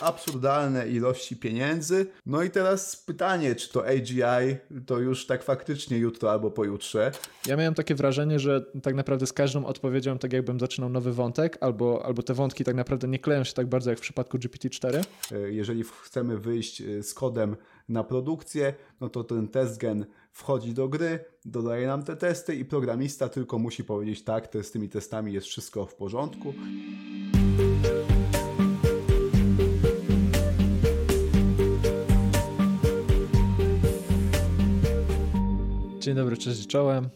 absurdalne ilości pieniędzy. No i teraz pytanie, czy to AGI to już tak faktycznie jutro albo pojutrze. Ja miałem takie wrażenie, że tak naprawdę z każdą odpowiedzią, tak jakbym zaczynał nowy wątek, albo, albo te wątki tak naprawdę nie kleją się tak bardzo jak w przypadku GPT-4. E, jeżeli chcemy wyjść e, z kodem na produkcję, no to ten test gen wchodzi do gry, dodaje nam te testy i programista tylko musi powiedzieć tak, to z tymi testami jest wszystko w porządku. Dzień dobry, cześć czołem.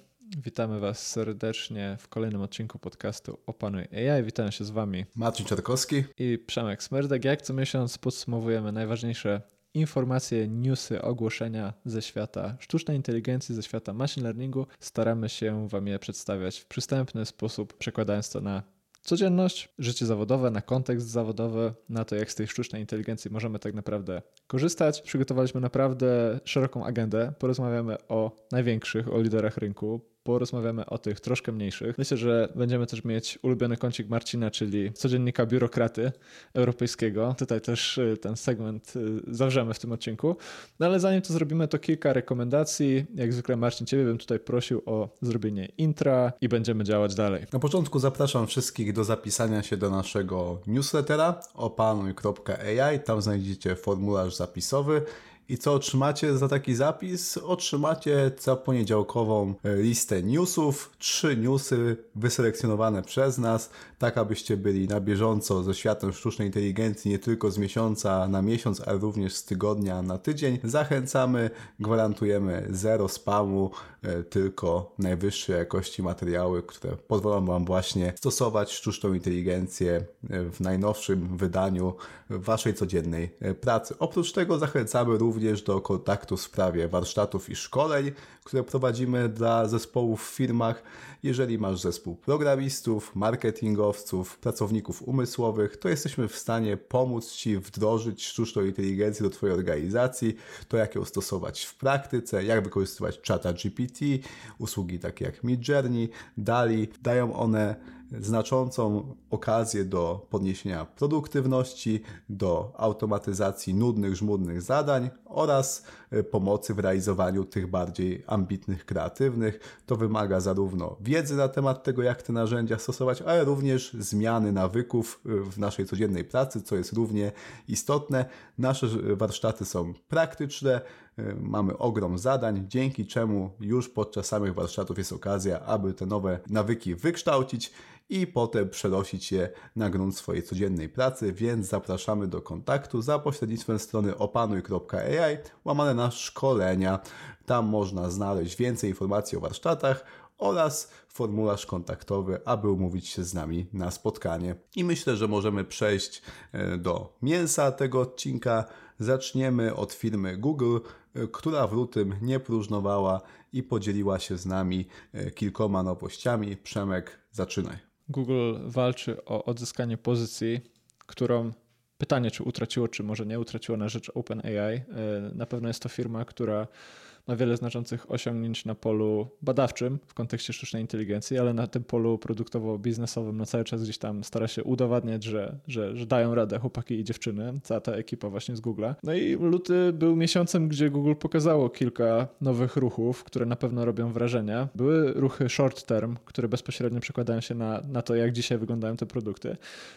Witamy Was serdecznie w kolejnym odcinku podcastu Opanuj AI. Witam się z Wami Marcin Czarkowski i Przemek Smerdek. Jak co miesiąc podsumowujemy najważniejsze informacje, newsy, ogłoszenia ze świata sztucznej inteligencji, ze świata machine learningu. Staramy się Wam je przedstawiać w przystępny sposób, przekładając to na codzienność, życie zawodowe, na kontekst zawodowy, na to, jak z tej sztucznej inteligencji możemy tak naprawdę korzystać. Przygotowaliśmy naprawdę szeroką agendę. Porozmawiamy o największych, o liderach rynku porozmawiamy o tych troszkę mniejszych. Myślę, że będziemy też mieć ulubiony kącik Marcina, czyli codziennika biurokraty europejskiego. Tutaj też y, ten segment y, zawrzemy w tym odcinku. No ale zanim to zrobimy, to kilka rekomendacji. Jak zwykle Marcin, ciebie bym tutaj prosił o zrobienie intra i będziemy działać dalej. Na początku zapraszam wszystkich do zapisania się do naszego newslettera opanuj.ai. Tam znajdziecie formularz zapisowy i co otrzymacie za taki zapis? Otrzymacie co poniedziałkową e, listę newsów, trzy newsy wyselekcjonowane przez nas, tak abyście byli na bieżąco ze światem sztucznej inteligencji nie tylko z miesiąca na miesiąc, ale również z tygodnia na tydzień. Zachęcamy, gwarantujemy zero spamu, tylko najwyższej jakości materiały, które pozwolą Wam właśnie stosować sztuczną inteligencję e, w najnowszym wydaniu Waszej codziennej pracy. Oprócz tego zachęcamy również do kontaktu w sprawie warsztatów i szkoleń, które prowadzimy dla zespołów w firmach. Jeżeli masz zespół programistów, marketingowców, pracowników umysłowych, to jesteśmy w stanie pomóc Ci wdrożyć sztuczną inteligencję do Twojej organizacji, to jak ją stosować w praktyce, jak wykorzystywać czata GPT, usługi takie jak Midjourney, DALI. Dają one znaczącą okazję do podniesienia produktywności, do automatyzacji nudnych, żmudnych zadań oraz e, pomocy w realizowaniu tych bardziej ambitnych, kreatywnych. To wymaga zarówno wiedzy na temat tego, jak te narzędzia stosować, ale również zmiany nawyków e, w naszej codziennej pracy, co jest równie istotne. Nasze warsztaty są praktyczne, e, mamy ogrom zadań, dzięki czemu już podczas samych warsztatów jest okazja, aby te nowe nawyki wykształcić i potem przenosić je na grunt swojej codziennej pracy, więc zapraszamy do kontaktu za pośrednictwem strony opanuj.ai łamane na szkolenia. Tam można znaleźć więcej informacji o warsztatach oraz formularz kontaktowy, aby umówić się z nami na spotkanie. I myślę, że możemy przejść e, do mięsa tego odcinka. Zaczniemy od firmy Google, e, która w lutym nie próżnowała i podzieliła się z nami e, kilkoma nowościami. Przemek, zaczynaj. Google walczy o odzyskanie pozycji, którą pytanie, czy utraciło, czy może nie utraciło na rzecz OpenAI. E, na pewno jest to firma, która ma wiele znaczących osiągnięć na polu badawczym w kontekście sztucznej inteligencji, ale na tym polu produktowo-biznesowym na cały czas gdzieś tam stara się udowadniać, że, że, że dają radę chłopaki i dziewczyny, cała ta ekipa właśnie z Google'a. No i luty był miesiącem, gdzie Google pokazało kilka nowych ruchów, które na pewno robią wrażenie. Były ruchy short term, które bezpośrednio przekładają się na, na to, jak dzisiaj wyglądają te produkty.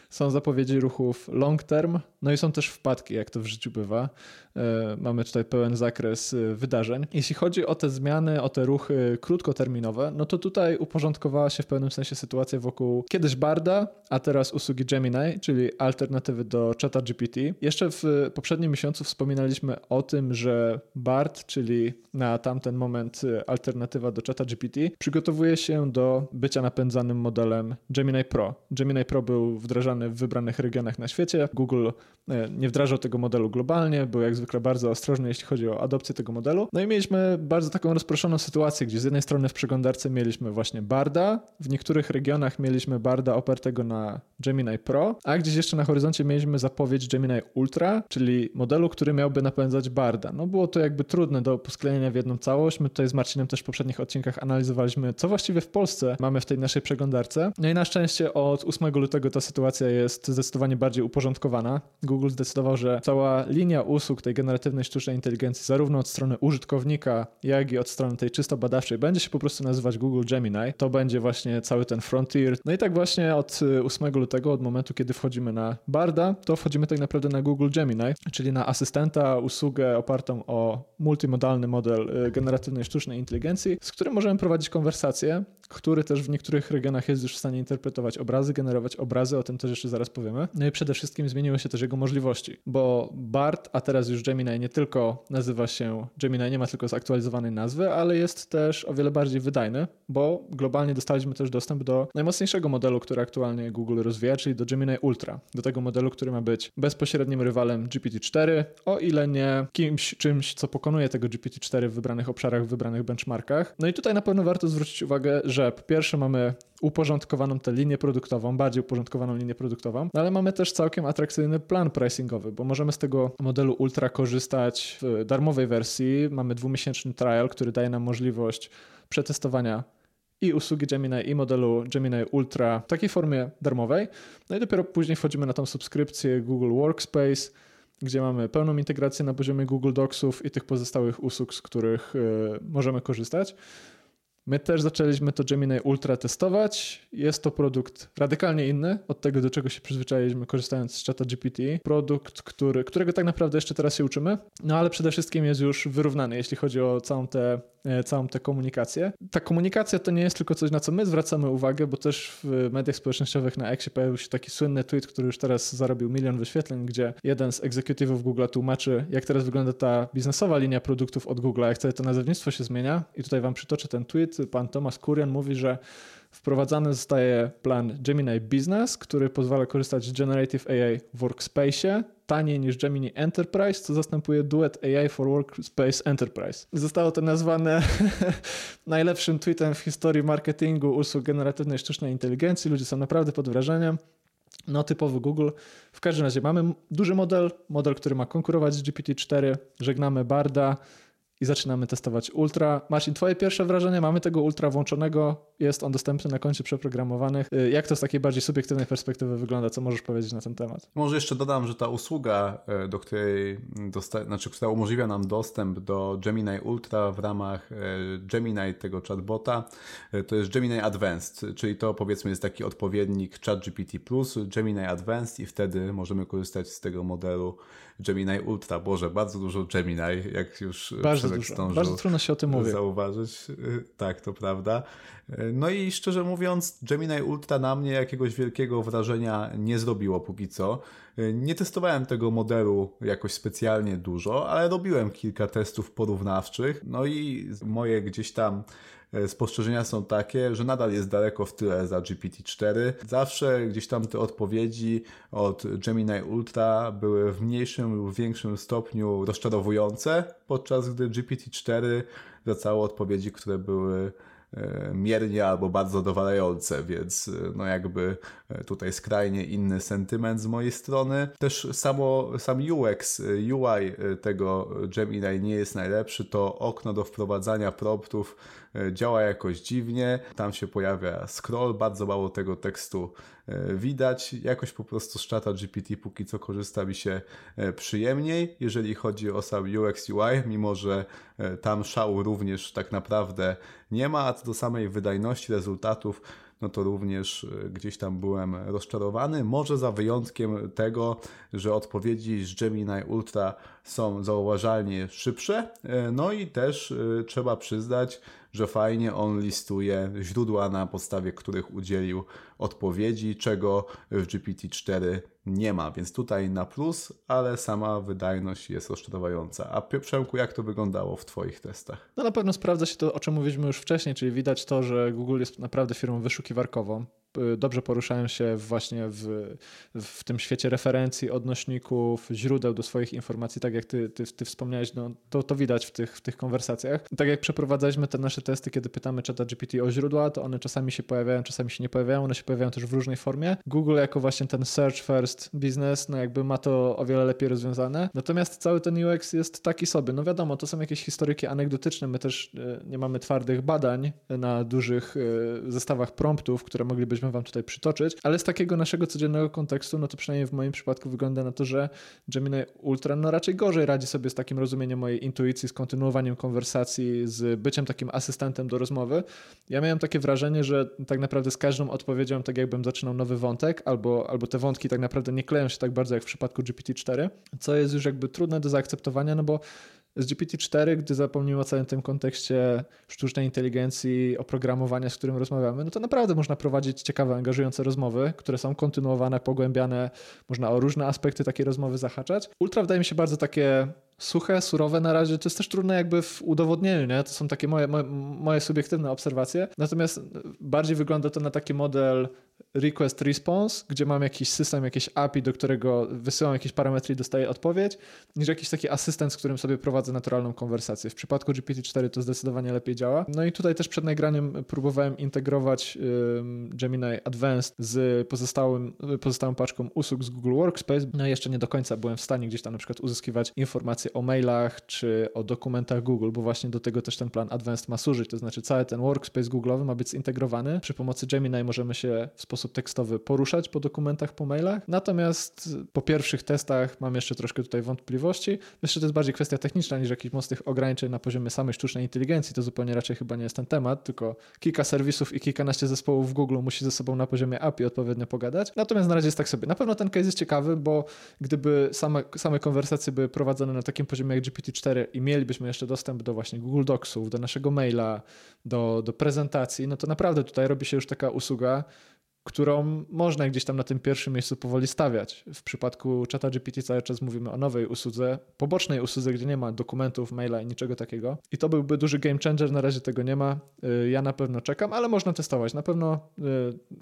Są zapowiedzi ruchów long term, no i są też wpadki, jak to w życiu bywa. E, mamy tutaj pełen zakres e, wydarzeń. Jeśli chodzi o te zmiany, o te ruchy krótkoterminowe, no to tutaj uporządkowała się w pewnym sensie sytuacja wokół kiedyś Barda, a teraz usługi Gemini, czyli alternatywy do czata GPT. Jeszcze w poprzednim miesiącu wspominaliśmy o tym, że Bard, czyli na tamten moment alternatywa do czata GPT, przygotowuje się do bycia napędzanym modelem Gemini Pro. Gemini Pro był wdrażany w wybranych regionach na świecie. Google e, nie wdrażał tego modelu globalnie, był jak zwykle bardzo ostrożny, jeśli chodzi o adopcję tego modelu. No i mieliśmy mieliśmy bardzo taką rozproszoną sytuację, gdzie z jednej strony w przeglądarce mieliśmy właśnie Barda, w niektórych regionach mieliśmy Barda opartego na Gemini Pro, a gdzieś jeszcze na horyzoncie mieliśmy zapowiedź Gemini Ultra, czyli modelu, który miałby napędzać Barda. No było to jakby trudne do posklejenia w jedną całość. My tutaj z Marcinem też w poprzednich odcinkach analizowaliśmy, co właściwie w Polsce mamy w tej naszej przeglądarce. No i na szczęście od 8 lutego ta sytuacja jest zdecydowanie bardziej uporządkowana. Google zdecydował, że cała linia usług tej generatywnej sztucznej inteligencji, zarówno od strony użytkownika, jak i od strony tej czysto badawczej, będzie się po prostu nazywać Google Gemini. To będzie właśnie cały ten frontier. No i tak właśnie od 8 lutego, od momentu, kiedy wchodzimy na Barda, to wchodzimy tak naprawdę na Google Gemini, czyli na asystenta, usługę opartą o multimodalny model y, generatywnej sztucznej inteligencji, z którym możemy prowadzić konwersacje, który też w niektórych regionach jest już w stanie interpretować obrazy, generować obrazy, o tym też jeszcze zaraz powiemy. No i przede wszystkim zmieniły się też jego możliwości, bo BART, a teraz już Gemini nie tylko nazywa się Gemini, nie ma tylko zaktualizowanej nazwy, ale jest też o wiele bardziej wydajny, bo globalnie dostaliśmy też dostęp do najmocniejszego modelu, który aktualnie Google rozwija, czyli do Gemini Ultra, do tego modelu, który ma być bezpośrednim rywalem GPT-4, o ile nie kimś, czymś, co pokonuje tego GPT-4 w wybranych obszarach, w wybranych benchmarkach. No i tutaj na pewno warto zwrócić uwagę, że po pierwsze mamy uporządkowaną tę linię produktową, bardziej uporządkowaną linię produktową, no ale mamy też całkiem atrakcyjny plan pricingowy, bo możemy z tego modelu Ultra korzystać w darmowej wersji. Mamy dwumiesięczny trial, który daje nam możliwość przetestowania i usługi Gemini, i modelu Gemini Ultra w takiej formie darmowej. No i dopiero później wchodzimy na tą subskrypcję Google Workspace, gdzie mamy pełną integrację na poziomie Google Docsów i tych pozostałych usług, z których y, możemy korzystać. My też zaczęliśmy to Gemini Ultra testować. Jest to produkt radykalnie inny od tego, do czego się przyzwyczailiśmy korzystając z czata GPT. Produkt, który, którego tak naprawdę jeszcze teraz się uczymy, no ale przede wszystkim jest już wyrównany, jeśli chodzi o całą tę całą tę komunikację. Ta komunikacja to nie jest tylko coś, na co my zwracamy uwagę, bo też w mediach społecznościowych na Exie pojawił się taki słynny tweet, który już teraz zarobił milion wyświetleń, gdzie jeden z egzekutywów Google tłumaczy, jak teraz wygląda ta biznesowa linia produktów od Google, jak całe to nazewnictwo się zmienia. I tutaj wam przytoczę ten tweet. Pan Thomas Kurian mówi, że wprowadzany zostaje plan Gemini Business, który pozwala korzystać z Generative AI w taniej niż Gemini Enterprise, co zastępuje duet AI for Workspace Enterprise. Zostało to nazwane najlepszym tweetem w historii marketingu usług generatywnej sztucznej inteligencji. Ludzie są naprawdę pod wrażeniem. No, typowy Google. W każdym razie mamy duży model, model, który ma konkurować z GPT-4. Żegnamy Barda, i zaczynamy testować Ultra. Marcin, twoje pierwsze wrażenie? Mamy tego Ultra włączonego, jest on dostępny na koncie przeprogramowanych. Y, jak to z takiej bardziej subiektywnej perspektywy wygląda? Co możesz powiedzieć na ten temat? Może jeszcze dodam, że ta usługa, e, do której dosta- znaczy, która umożliwia nam dostęp do Gemini Ultra w ramach e, Gemini tego chatbota, e, to jest Gemini Advanced, czyli to powiedzmy jest taki odpowiednik ChatGPT Gemini Advanced i wtedy możemy korzystać z tego modelu Gemini Ultra. Boże, bardzo dużo Gemini, jak już bardzo dużo. bardzo trudno się o tym mówi. zauważyć. Tak, to prawda. No i szczerze mówiąc, Gemini Ultra na mnie jakiegoś wielkiego wrażenia nie zrobiło póki co. Nie testowałem tego modelu jakoś specjalnie dużo, ale robiłem kilka testów porównawczych. No i moje gdzieś tam spostrzeżenia są takie, że nadal jest daleko w tyle za GPT-4. Zawsze gdzieś tam te odpowiedzi od Gemini Ultra były w mniejszym lub większym stopniu rozczarowujące, podczas gdy GPT-4 wracało odpowiedzi, które były E, miernie albo bardzo zadowalające, więc e, no jakby e, tutaj skrajnie inny sentyment z mojej strony. Też samo, sam UX, UI tego Gemini nie jest najlepszy, to okno do wprowadzania promptów działa jakoś dziwnie, tam się pojawia scroll, bardzo mało tego tekstu widać, jakoś po prostu z czata GPT póki co korzysta mi się przyjemniej, jeżeli chodzi o sam UX UI, mimo że tam szału również tak naprawdę nie ma, a co do samej wydajności rezultatów, no to również e, gdzieś tam byłem rozczarowany. Może za wyjątkiem tego, że odpowiedzi z Gemini Ultra są zauważalnie szybsze. E, no i też e, trzeba przyznać, że fajnie on listuje źródła, na podstawie których udzielił odpowiedzi, czego w GPT-4 nie ma, więc tutaj na plus, ale sama wydajność jest rozczarowująca. A Przemku, jak to wyglądało w Twoich testach? No na pewno sprawdza się to, o czym mówiliśmy już wcześniej, czyli widać to, że Google jest naprawdę firmą wyszukiwarkową dobrze poruszają się właśnie w, w tym świecie referencji, odnośników, źródeł do swoich informacji, tak jak ty, ty, ty wspomniałeś, no, to, to widać w tych, w tych konwersacjach. Tak jak przeprowadzaliśmy te nasze testy, kiedy pytamy czata GPT o źródła, to one czasami się pojawiają, czasami się nie pojawiają, one się pojawiają też w różnej formie. Google jako właśnie ten search first business, no jakby ma to o wiele lepiej rozwiązane. Natomiast cały ten UX jest taki sobie. No wiadomo, to są jakieś historyki anegdotyczne, my też e, nie mamy twardych badań na dużych e, zestawach promptów, które moglibyśmy wam tutaj przytoczyć, ale z takiego naszego codziennego kontekstu, no to przynajmniej w moim przypadku wygląda na to, że Gemini Ultra no raczej gorzej radzi sobie z takim rozumieniem mojej intuicji, z kontynuowaniem konwersacji, z byciem takim asystentem do rozmowy. Ja miałem takie wrażenie, że tak naprawdę z każdą odpowiedzią, tak jakbym zaczynał nowy wątek, albo, albo te wątki tak naprawdę nie kleją się tak bardzo jak w przypadku GPT-4, co jest już jakby trudne do zaakceptowania, no bo z GPT-4, gdy zapomnimy o całym tym kontekście sztucznej inteligencji, oprogramowania, z którym rozmawiamy, no to naprawdę można prowadzić ciekawe, angażujące rozmowy, które są kontynuowane, pogłębiane, można o różne aspekty takiej rozmowy zahaczać. Ultra wydaje mi się bardzo takie suche, surowe na razie. To jest też trudne jakby w udowodnieniu, nie? To są takie moje, moje, moje subiektywne obserwacje. Natomiast bardziej wygląda to na taki model request response, gdzie mam jakiś system, jakieś API, do którego wysyłam jakieś parametry i dostaję odpowiedź, niż jakiś taki asystent, z którym sobie prowadzę naturalną konwersację. W przypadku GPT-4 to zdecydowanie lepiej działa. No i tutaj też przed nagraniem próbowałem integrować Gemini Advanced z pozostałym, pozostałą paczką usług z Google Workspace. No i jeszcze nie do końca byłem w stanie gdzieś tam na przykład uzyskiwać informacje o mailach czy o dokumentach Google, bo właśnie do tego też ten plan Advanced ma służyć. To znaczy cały ten Workspace Google'owy ma być zintegrowany. Przy pomocy Gemini możemy się sposób tekstowy poruszać po dokumentach, po mailach. Natomiast po pierwszych testach mam jeszcze troszkę tutaj wątpliwości. Myślę, że to jest bardziej kwestia techniczna niż jakichś mocnych ograniczeń na poziomie samej sztucznej inteligencji. To zupełnie raczej chyba nie jest ten temat, tylko kilka serwisów i kilkanaście zespołów w Google musi ze sobą na poziomie API odpowiednio pogadać. Natomiast na razie jest tak sobie. Na pewno ten case jest ciekawy, bo gdyby same, same konwersacje były prowadzone na takim poziomie jak GPT-4 i mielibyśmy jeszcze dostęp do właśnie Google Docsów, do naszego maila, do, do prezentacji, no to naprawdę tutaj robi się już taka usługa, którą można gdzieś tam na tym pierwszym miejscu powoli stawiać. W przypadku czata GPT cały czas mówimy o nowej usłudze, pobocznej usłudze, gdzie nie ma dokumentów, maila i niczego takiego. I to byłby duży game changer, na razie tego nie ma. Y, ja na pewno czekam, ale można testować. Na pewno y,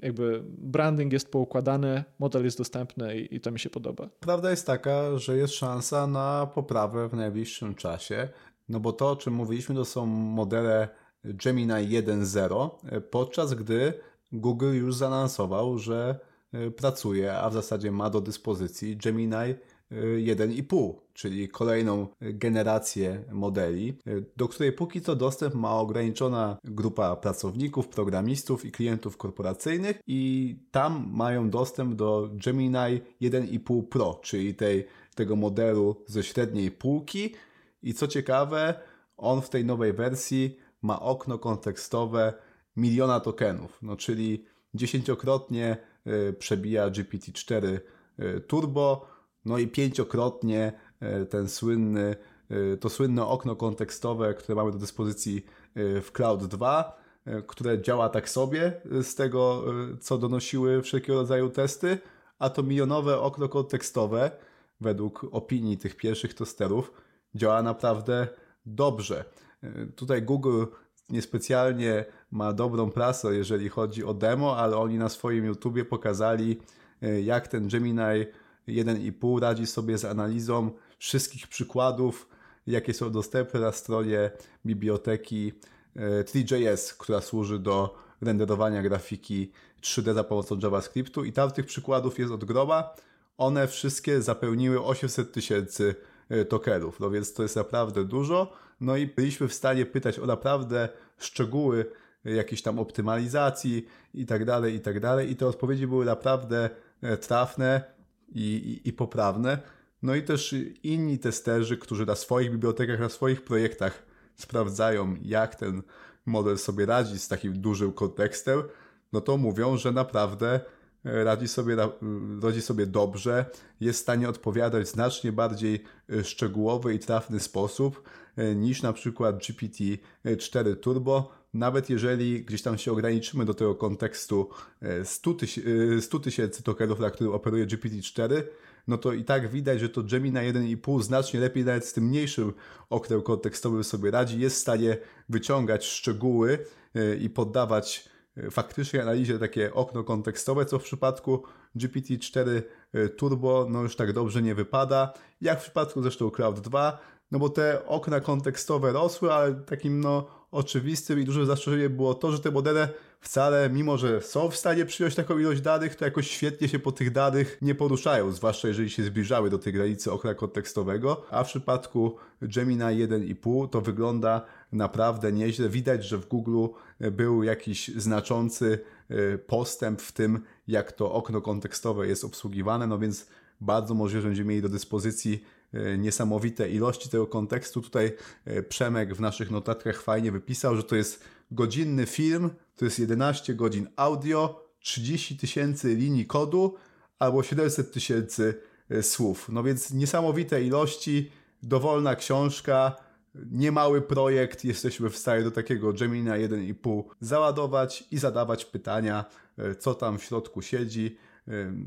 jakby branding jest poukładany, model jest dostępny i, i to mi się podoba. Prawda jest taka, że jest szansa na poprawę w najbliższym czasie, no bo to, o czym mówiliśmy, to są modele Gemini 1.0, podczas gdy Google już zaanonsował, że e, pracuje, a w zasadzie ma do dyspozycji Gemini 1,5, e, czyli kolejną generację modeli, e, do której póki co dostęp ma ograniczona grupa pracowników, programistów i klientów korporacyjnych i tam mają dostęp do Gemini 1,5 Pro, czyli tej, tego modelu ze średniej półki. I co ciekawe, on w tej nowej wersji ma okno kontekstowe miliona tokenów, no czyli dziesięciokrotnie e, przebija GPT-4 e, Turbo, no i pięciokrotnie e, ten słynny, to słynne okno kontekstowe, które mamy do dyspozycji w Cloud 2, które działa tak sobie z tego, co donosiły wszelkiego rodzaju testy, a to milionowe okno kontekstowe, według opinii tych pierwszych testerów, działa naprawdę dobrze. Tutaj Google niespecjalnie ma dobrą prasę, jeżeli chodzi o demo, ale oni na swoim YouTubie pokazali, e, jak ten Gemini 1.5 radzi sobie z analizą wszystkich przykładów, jakie są dostępne na stronie biblioteki 3JS, e, która służy do renderowania grafiki 3D za pomocą JavaScriptu i tam tych przykładów jest od groba. One wszystkie zapełniły 800 tysięcy e, tokenów, no więc to jest naprawdę dużo. No i byliśmy w stanie pytać o naprawdę szczegóły jakiejś tam optymalizacji i tak dalej, i tak dalej. I te odpowiedzi były naprawdę e, trafne i, i, i poprawne. No i też inni testerzy, którzy na swoich bibliotekach, na swoich projektach sprawdzają, jak ten model sobie radzi z takim dużym kontekstem, no to mówią, że naprawdę radzi sobie, radzi sobie dobrze, jest w stanie odpowiadać w znacznie bardziej e, szczegółowy i trafny sposób niż na przykład GPT-4 Turbo, nawet jeżeli gdzieś tam się ograniczymy do tego kontekstu 100 e, tysięcy tokenów, na którym operuje GPT-4, no to i tak widać, że to Gemini 1.5 znacznie lepiej nawet z tym mniejszym oknem kontekstowym sobie radzi, jest w stanie wyciągać szczegóły e, i poddawać faktycznej analizie takie okno kontekstowe, co w przypadku GPT-4 Turbo no już tak dobrze nie wypada, jak w przypadku zresztą Cloud 2, no bo te okna kontekstowe rosły, ale takim no oczywistym i dużym zastrzeżeniem było to, że te modele wcale, mimo że są w stanie przyjąć taką ilość danych, to jakoś świetnie się po tych danych nie poruszają, zwłaszcza jeżeli się zbliżały do tej granicy okna kontekstowego, a w przypadku Gemini 1,5 to wygląda naprawdę nieźle. Widać, że w Google był jakiś znaczący e, postęp w tym, jak to okno kontekstowe jest obsługiwane, no więc bardzo możliwe, że będziemy mieli do dyspozycji e, niesamowite ilości tego kontekstu. Tutaj e, Przemek w naszych notatkach fajnie wypisał, że to jest godzinny film, to jest 11 godzin audio, 30 tysięcy linii kodu albo 700 tysięcy e, słów. No więc niesamowite ilości, dowolna książka, niemały projekt, jesteśmy w stanie do takiego Gemini 1,5 załadować i zadawać pytania, co tam w środku siedzi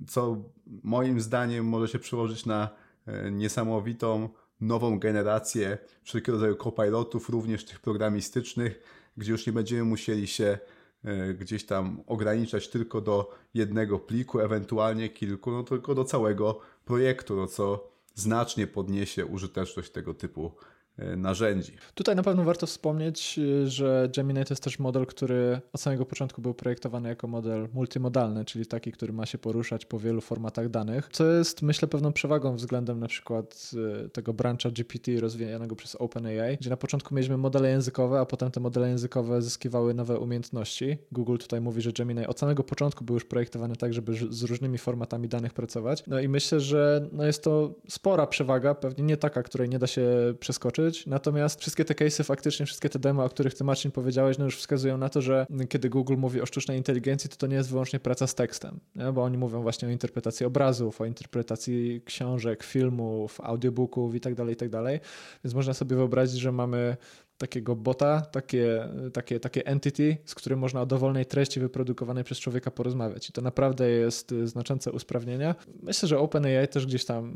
co moim zdaniem może się przełożyć na e, niesamowitą nową generację wszelkiego rodzaju copilotów, również tych programistycznych, gdzie już nie będziemy musieli się e, gdzieś tam ograniczać tylko do jednego pliku, ewentualnie kilku, no tylko do całego projektu, no co znacznie podniesie użyteczność tego typu E, narzędzi. Tutaj na pewno warto wspomnieć, e, że Gemini to jest też model, który od samego początku był projektowany jako model multimodalny, czyli taki, który ma się poruszać po wielu formatach danych, co jest myślę pewną przewagą względem na przykład e, tego brancha GPT rozwijanego przez OpenAI, gdzie na początku mieliśmy modele językowe, a potem te modele językowe zyskiwały nowe umiejętności. Google tutaj mówi, że Gemini od samego początku był już projektowany tak, żeby z różnymi formatami danych pracować. No i myślę, że no jest to spora przewaga, pewnie nie taka, której nie da się przeskoczyć, Natomiast wszystkie te case'y, faktycznie wszystkie te demo, o których ty Marcin powiedziałeś, no już wskazują na to, że kiedy Google mówi o sztucznej inteligencji, to to nie jest wyłącznie praca z tekstem, nie? bo oni mówią właśnie o interpretacji obrazów, o interpretacji książek, filmów, audiobooków i tak dalej, i tak dalej. Więc można sobie wyobrazić, że mamy takiego bota, takie, takie, takie entity, z którym można o dowolnej treści wyprodukowanej przez człowieka porozmawiać. I to naprawdę jest znaczące usprawnienie. Myślę, że OpenAI też gdzieś tam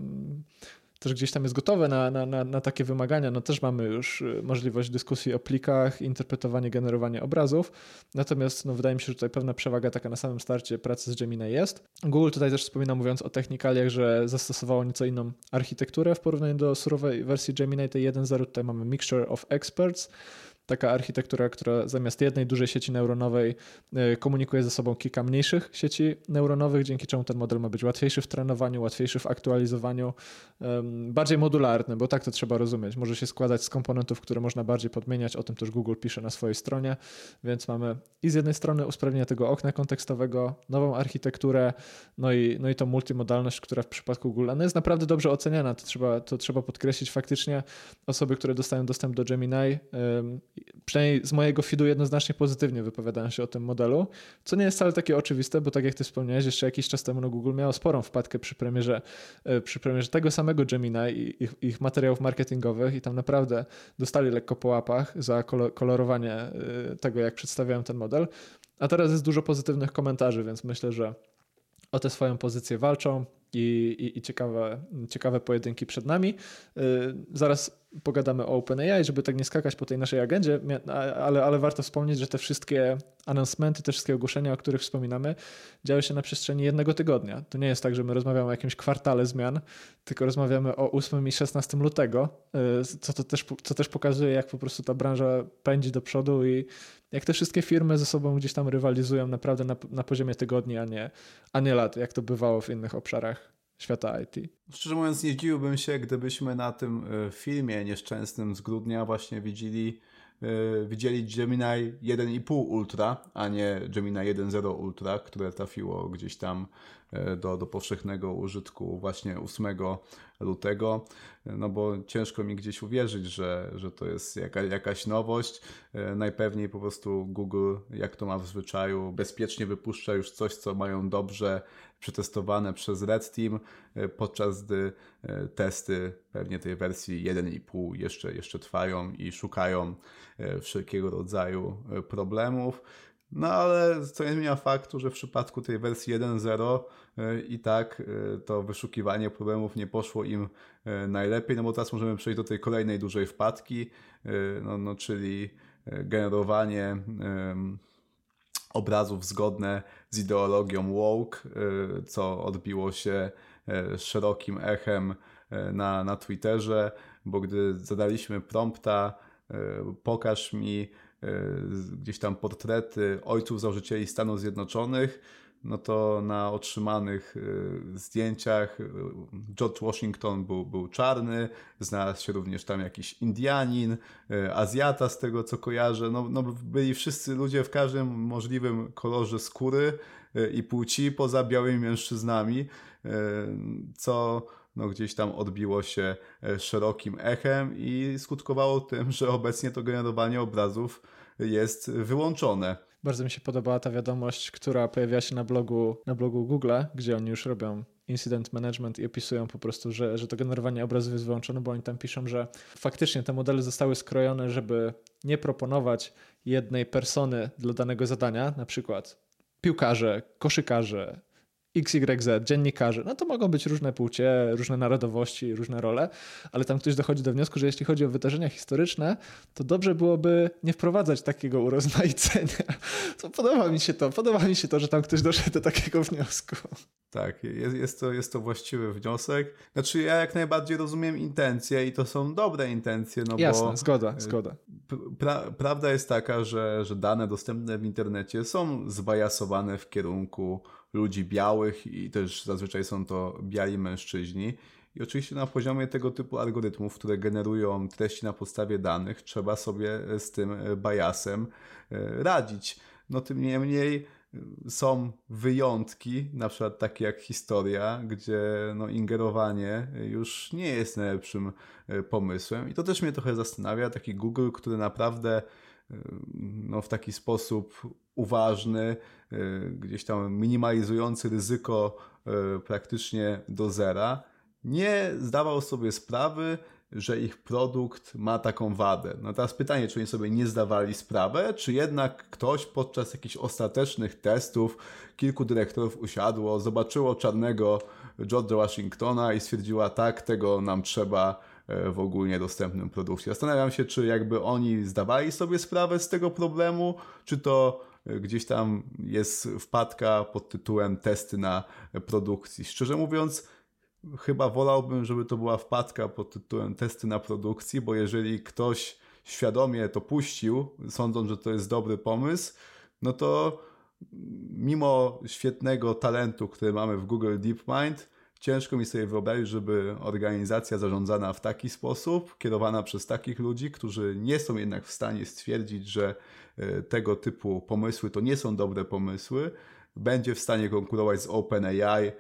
też gdzieś tam jest gotowe na, na, na, na, takie wymagania. No też mamy już y, możliwość dyskusji o plikach, interpretowanie, generowanie obrazów. Natomiast no, wydaje mi się, że tutaj pewna przewaga taka na samym starcie pracy z Gemini jest. Google tutaj też wspomina, mówiąc o technikaliach, że zastosowało nieco inną architekturę w porównaniu do surowej wersji Gemini tej 1.0. Tutaj mamy Mixture of Experts, taka architektura, która zamiast jednej dużej sieci neuronowej e, komunikuje ze sobą kilka mniejszych sieci neuronowych, dzięki czemu ten model ma być łatwiejszy w trenowaniu, łatwiejszy w aktualizowaniu, bardziej modularny, bo tak to trzeba rozumieć. Może się składać z komponentów, które można bardziej podmieniać, o tym też Google pisze na swojej stronie, więc mamy i z jednej strony usprawnienie tego okna kontekstowego, nową architekturę, no i, no i tą multimodalność, która w przypadku Google jest naprawdę dobrze oceniana, to trzeba, to trzeba podkreślić faktycznie. Osoby, które dostają dostęp do Gemini, przynajmniej z mojego feedu jednoznacznie pozytywnie wypowiadają się o tym modelu, co nie jest wcale takie oczywiste, bo tak jak ty wspomniałeś, jeszcze jakiś czas temu no Google miało sporą wpadkę przy premierze, e, przy premierze tego samego Gemini i ich, ich materiałów marketingowych i tam naprawdę dostali lekko po łapach za kolorowanie e, tego, jak przedstawiają ten model. A teraz jest dużo pozytywnych komentarzy, więc myślę, że o tę swoją pozycję walczą i, i, i ciekawe, ciekawe pojedynki przed nami. E, zaraz pogadamy o OpenAI, żeby tak nie skakać po tej naszej agendzie, ale, ale warto wspomnieć, że te wszystkie announcementy, te wszystkie ogłoszenia, o których wspominamy, działy się na przestrzeni jednego tygodnia. To nie jest tak, że my rozmawiamy o jakimś kwartale zmian, tylko rozmawiamy o 8 i 16 lutego, y, co, to też, co też pokazuje, jak po prostu ta branża pędzi do przodu i jak te wszystkie firmy ze sobą gdzieś tam rywalizują naprawdę na, na poziomie tygodni, a nie, a nie lat, jak to bywało w innych obszarach świata IT. Szczerze mówiąc, nie dziwiłbym się, gdybyśmy na tym e, filmie nieszczęsnym z grudnia właśnie widzieli, e, widzieli Gemini 1,5 Ultra, a nie Gemini 1.0 Ultra, które trafiło gdzieś tam do, do powszechnego użytku właśnie 8 lutego, no bo ciężko mi gdzieś uwierzyć, że, że to jest jaka, jakaś nowość. Najpewniej po prostu Google, jak to ma w zwyczaju, bezpiecznie wypuszcza już coś, co mają dobrze przetestowane przez Red Team, e, podczas gdy e, testy pewnie tej wersji 1.5 jeszcze, jeszcze trwają i szukają e, wszelkiego rodzaju problemów. No ale co nie zmienia faktu, że w przypadku tej wersji 1.0 i tak to wyszukiwanie problemów nie poszło im najlepiej, no bo teraz możemy przejść do tej kolejnej dużej wpadki, no, no czyli generowanie obrazów zgodne z ideologią woke, co odbiło się szerokim echem na, na Twitterze, bo gdy zadaliśmy prompta, pokaż mi gdzieś tam portrety ojców założycieli Stanów Zjednoczonych, no to na otrzymanych y, zdjęciach y, George Washington był, był czarny, znalazł się również tam jakiś Indianin, y, Azjata z tego co kojarzę, no, no byli wszyscy ludzie w każdym możliwym kolorze skóry i płci poza białymi mężczyznami, co no, gdzieś tam odbiło się szerokim echem i skutkowało tym, że obecnie to generowanie obrazów jest wyłączone. Bardzo mi się podobała ta wiadomość, która pojawiła się na blogu, na blogu Google, gdzie oni już robią incident management i opisują po prostu, że, że to generowanie obrazów jest wyłączone, bo oni tam piszą, że faktycznie te modele zostały skrojone, żeby nie proponować jednej persony dla danego zadania, na przykład piłkarze, koszykarze, XYZ, dziennikarze, no to mogą być różne płcie, różne narodowości, różne role, ale tam ktoś dochodzi do wniosku, że jeśli chodzi o wydarzenia historyczne, to dobrze byłoby nie wprowadzać takiego urozmaicenia. To podoba mi się to, podoba mi się to, że tam ktoś doszedł do takiego wniosku. Tak, jest, jest, to, jest to właściwy wniosek. Znaczy ja jak najbardziej rozumiem intencje i to są dobre intencje, no Jasne, bo... zgoda, zgoda. Pra, prawda jest taka, że, że dane dostępne w internecie są zbajasowane w kierunku ludzi białych i też zazwyczaj są to biali mężczyźni. I oczywiście na poziomie tego typu algorytmów, które generują treści na podstawie danych, trzeba sobie z tym biasem e, radzić. No tym niemniej e, są wyjątki, na przykład takie jak historia, gdzie no, ingerowanie już nie jest najlepszym e, pomysłem. I to też mnie trochę zastanawia, taki Google, który naprawdę no, w taki sposób uważny, y, gdzieś tam minimalizujący ryzyko y, praktycznie do zera, nie zdawał sobie sprawy, że ich produkt ma taką wadę. No teraz pytanie, czy oni sobie nie zdawali sprawy, czy jednak ktoś podczas jakichś ostatecznych testów kilku dyrektorów usiadło, zobaczyło czarnego George'a Washingtona i stwierdziła, tak, tego nam trzeba w ogólnie dostępnym produkcie. Zastanawiam się, czy jakby oni zdawali sobie sprawę z tego problemu, czy to gdzieś tam jest wpadka pod tytułem testy na produkcji. Szczerze mówiąc, chyba wolałbym, żeby to była wpadka pod tytułem testy na produkcji, bo jeżeli ktoś świadomie to puścił, sądząc, że to jest dobry pomysł, no to mimo świetnego talentu, który mamy w Google DeepMind, ciężko mi sobie wyobrazić, żeby organizacja zarządzana w taki sposób, kierowana przez takich ludzi, którzy nie są jednak w stanie stwierdzić, że e, tego typu pomysły to nie są dobre pomysły, będzie w stanie konkurować z OpenAI, e,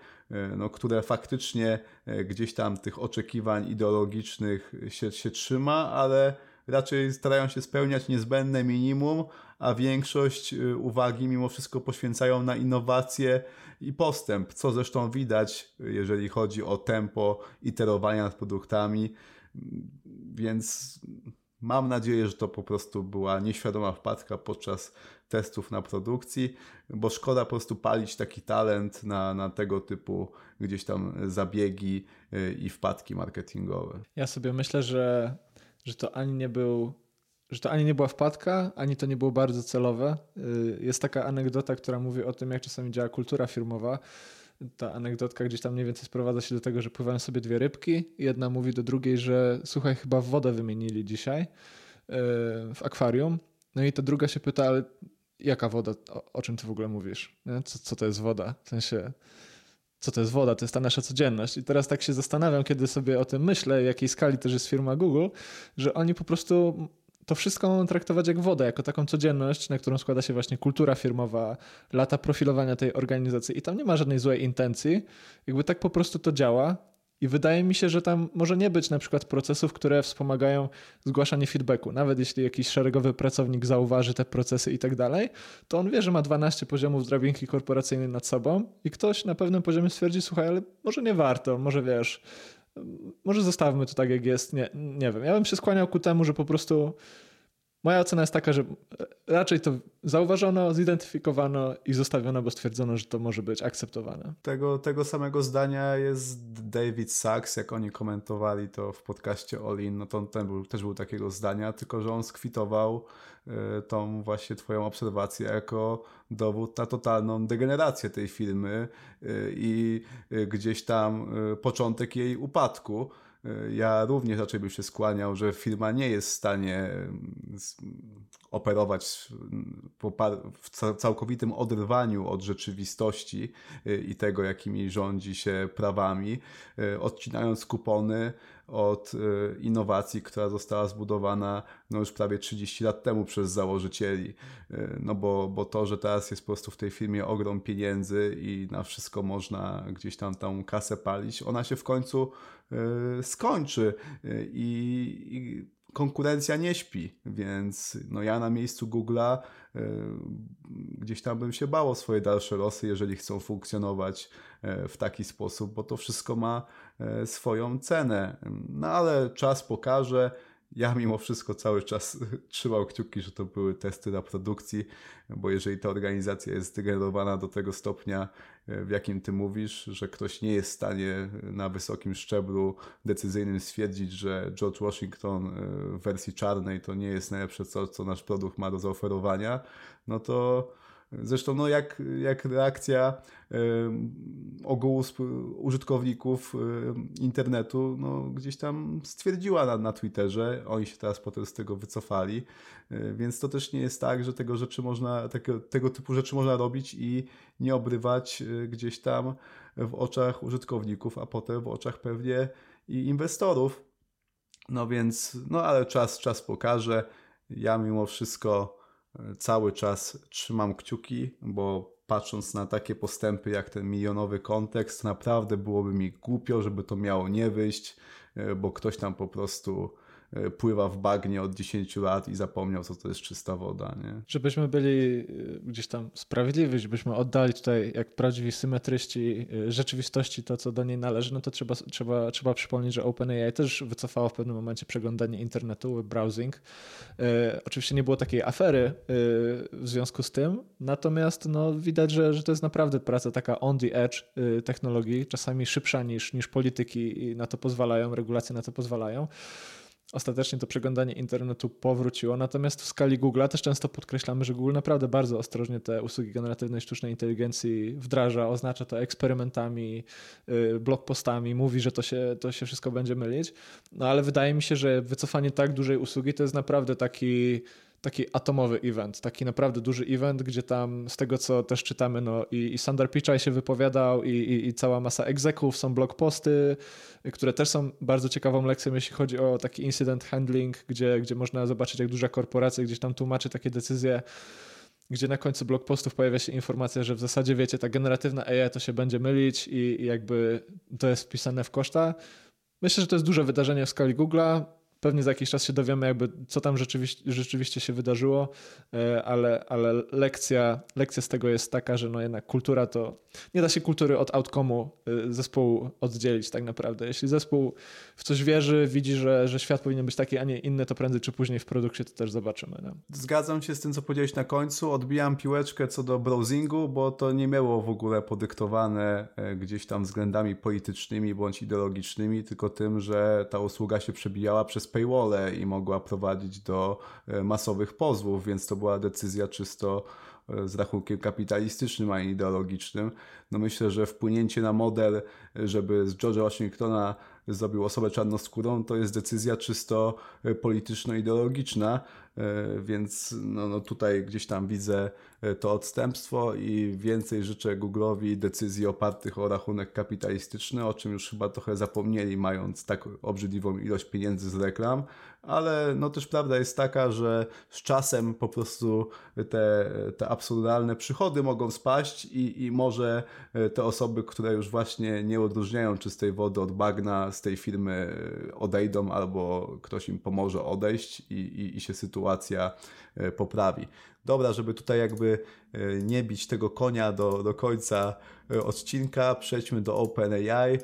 no, które faktycznie e, gdzieś tam tych oczekiwań ideologicznych się, się trzyma, ale raczej starają się spełniać niezbędne minimum, a większość y, uwagi mimo wszystko poświęcają na innowacje i postęp, co zresztą widać, jeżeli chodzi o tempo iterowania nad produktami. Więc mam nadzieję, że to po prostu była nieświadoma wpadka podczas testów na produkcji, bo szkoda po prostu palić taki talent na, na tego typu gdzieś tam zabiegi y, i wpadki marketingowe. Ja sobie myślę, że że to ani nie był, że to ani nie była wpadka, ani to nie było bardzo celowe. Y, jest taka anegdota, która mówi o tym, jak czasami działa kultura firmowa. Ta anegdotka gdzieś tam mniej więcej sprowadza się do tego, że pływają sobie dwie rybki. Jedna mówi do drugiej, że słuchaj, chyba wodę wymienili dzisiaj y, w akwarium. No i ta druga się pyta, ale jaka woda? O, o czym ty w ogóle mówisz? Co, co to jest woda? W sensie co to jest woda, to jest ta nasza codzienność. I teraz tak się zastanawiam, kiedy sobie o tym myślę, jakiej skali też jest firma Google, że oni po prostu to wszystko traktować jak wodę, jako taką codzienność, na którą składa się właśnie kultura firmowa, lata profilowania tej organizacji i tam nie ma żadnej złej intencji. Jakby tak po prostu to działa i wydaje mi się, że tam może nie być na przykład procesów, które wspomagają zgłaszanie feedbacku. Nawet jeśli jakiś szeregowy pracownik zauważy te procesy i tak dalej, to on wie, że ma 12 poziomów drabinki korporacyjnej nad sobą i ktoś na pewnym poziomie stwierdzi, słuchaj, ale może nie warto, może wiesz, może zostawmy to tak jak jest, nie, nie wiem. Ja bym się skłaniał ku temu, że po prostu moja ocena jest taka, że e, raczej to zauważono, zidentyfikowano i zostawiono, bo stwierdzono, że to może być akceptowane. Tego, tego samego zdania jest David Sachs, jak oni komentowali to w podcaście Olin, no to on ten był, też był takiego zdania, tylko że on skwitował y, tą właśnie twoją obserwację jako dowód na totalną degenerację tej firmy y, i gdzieś tam początek jej upadku. Ja również raczej bym się skłaniał, że firma nie jest w stanie operować w całkowitym oderwaniu od rzeczywistości y, i tego, jakimi rządzi się prawami, y, odcinając kupony od y, innowacji, która została zbudowana no już prawie 30 lat temu przez założycieli. No bo, bo to, że teraz jest po prostu w tej firmie ogrom pieniędzy i na wszystko można gdzieś tam tą kasę palić, ona się w końcu skończy i, i konkurencja nie śpi, więc no ja na miejscu Google'a y, gdzieś tam bym się bał o swoje dalsze losy, jeżeli chcą funkcjonować y, w taki sposób, bo to wszystko ma y, swoją cenę. No ale czas pokaże. Ja mimo wszystko cały czas trzymał kciuki, że to były testy na produkcji, bo jeżeli ta organizacja jest zdegenerowana do tego stopnia, w jakim ty mówisz, że ktoś nie jest w stanie na wysokim szczeblu decyzyjnym stwierdzić, że George Washington e, w wersji czarnej to nie jest najlepsze, co nasz produkt ma do zaoferowania, no to Zresztą no jak, jak reakcja y, ogółu użytkowników y, internetu no, gdzieś tam stwierdziła na, na Twitterze. Oni się teraz potem z tego wycofali. Y, więc to też nie jest tak, że tego rzeczy można, tego, tego typu rzeczy można robić i nie obrywać gdzieś tam w oczach użytkowników, a potem w oczach pewnie i inwestorów. No więc, no ale czas, czas pokaże. Ja mimo wszystko cały czas trzymam kciuki, bo patrząc na takie postępy jak ten milionowy kontekst, naprawdę byłoby mi głupio, żeby to miało nie wyjść, e, bo ktoś tam po prostu pływa w bagnie od 10 lat i zapomniał, co to jest czysta woda. Nie? Żebyśmy byli e, gdzieś tam sprawiedliwi, żebyśmy oddali tutaj, jak prawdziwi symetryści e, rzeczywistości, to co do niej należy, no to trzeba, trzeba, trzeba przypomnieć, że OpenAI też wycofało w pewnym momencie przeglądanie internetu, browsing. E, oczywiście nie było takiej afery e, w związku z tym, natomiast no, widać, że, że to jest naprawdę praca taka on the edge e, technologii, czasami szybsza niż, niż polityki na to pozwalają, regulacje na to pozwalają ostatecznie to przeglądanie internetu powróciło. Natomiast w skali Google'a też często podkreślamy, że Google naprawdę bardzo ostrożnie te usługi generatywnej sztucznej inteligencji wdraża, oznacza to eksperymentami, y, blogpostami, mówi, że to się, to się wszystko będzie mylić. No ale wydaje mi się, że wycofanie tak dużej usługi to jest naprawdę taki taki atomowy event, taki naprawdę duży event, gdzie tam z tego co też czytamy, no i, i Sundar Pichai się wypowiadał i, i, i cała masa egzeków, są blog posty, które też są bardzo ciekawą lekcją, jeśli chodzi o taki incident handling, gdzie, gdzie można zobaczyć jak duża korporacja gdzieś tam tłumaczy takie decyzje, gdzie na końcu blog postów pojawia się informacja, że w zasadzie wiecie, ta generatywna AI to się będzie mylić i, i jakby to jest wpisane w koszta. Myślę, że to jest duże wydarzenie w skali Google'a. Pewnie za jakiś czas się dowiemy, jakby co tam rzeczywiście, rzeczywiście się wydarzyło, e, ale, ale lekcja, lekcja z tego jest taka, że no jednak kultura to. Nie da się kultury od outcome'u e, zespołu oddzielić tak naprawdę. Jeśli zespół w coś wierzy, widzi, że, że świat powinien być taki, a nie inny, to prędzej czy później w produkcie to też zobaczymy. No. Zgadzam się z tym, co powiedziałeś na końcu. Odbijam piłeczkę co do browsingu, bo to nie miało w ogóle podyktowane e, gdzieś tam względami politycznymi bądź ideologicznymi, tylko tym, że ta usługa się przebijała przez paywalle i mogła prowadzić do e, masowych pozwów, więc to była decyzja czysto e, z rachunkiem kapitalistycznym, a nie ideologicznym. No myślę, że wpłynięcie na model, żeby z George'a Washingtona zrobił osobę czarnoskórą, to jest decyzja czysto e, polityczno-ideologiczna, więc no, no tutaj gdzieś tam widzę to odstępstwo i więcej życzę Google'owi decyzji opartych o rachunek kapitalistyczny, o czym już chyba trochę zapomnieli, mając tak obrzydliwą ilość pieniędzy z reklam, ale no też prawda jest taka, że z czasem po prostu te, te absurdalne przychody mogą spaść i, i może te osoby, które już właśnie nie odróżniają czystej wody od bagna z tej firmy odejdą albo ktoś im pomoże odejść i, i, i się sytuacja e, poprawi. Dobra, żeby tutaj jakby e, nie bić tego konia do, do końca e, odcinka, przejdźmy do OpenAI.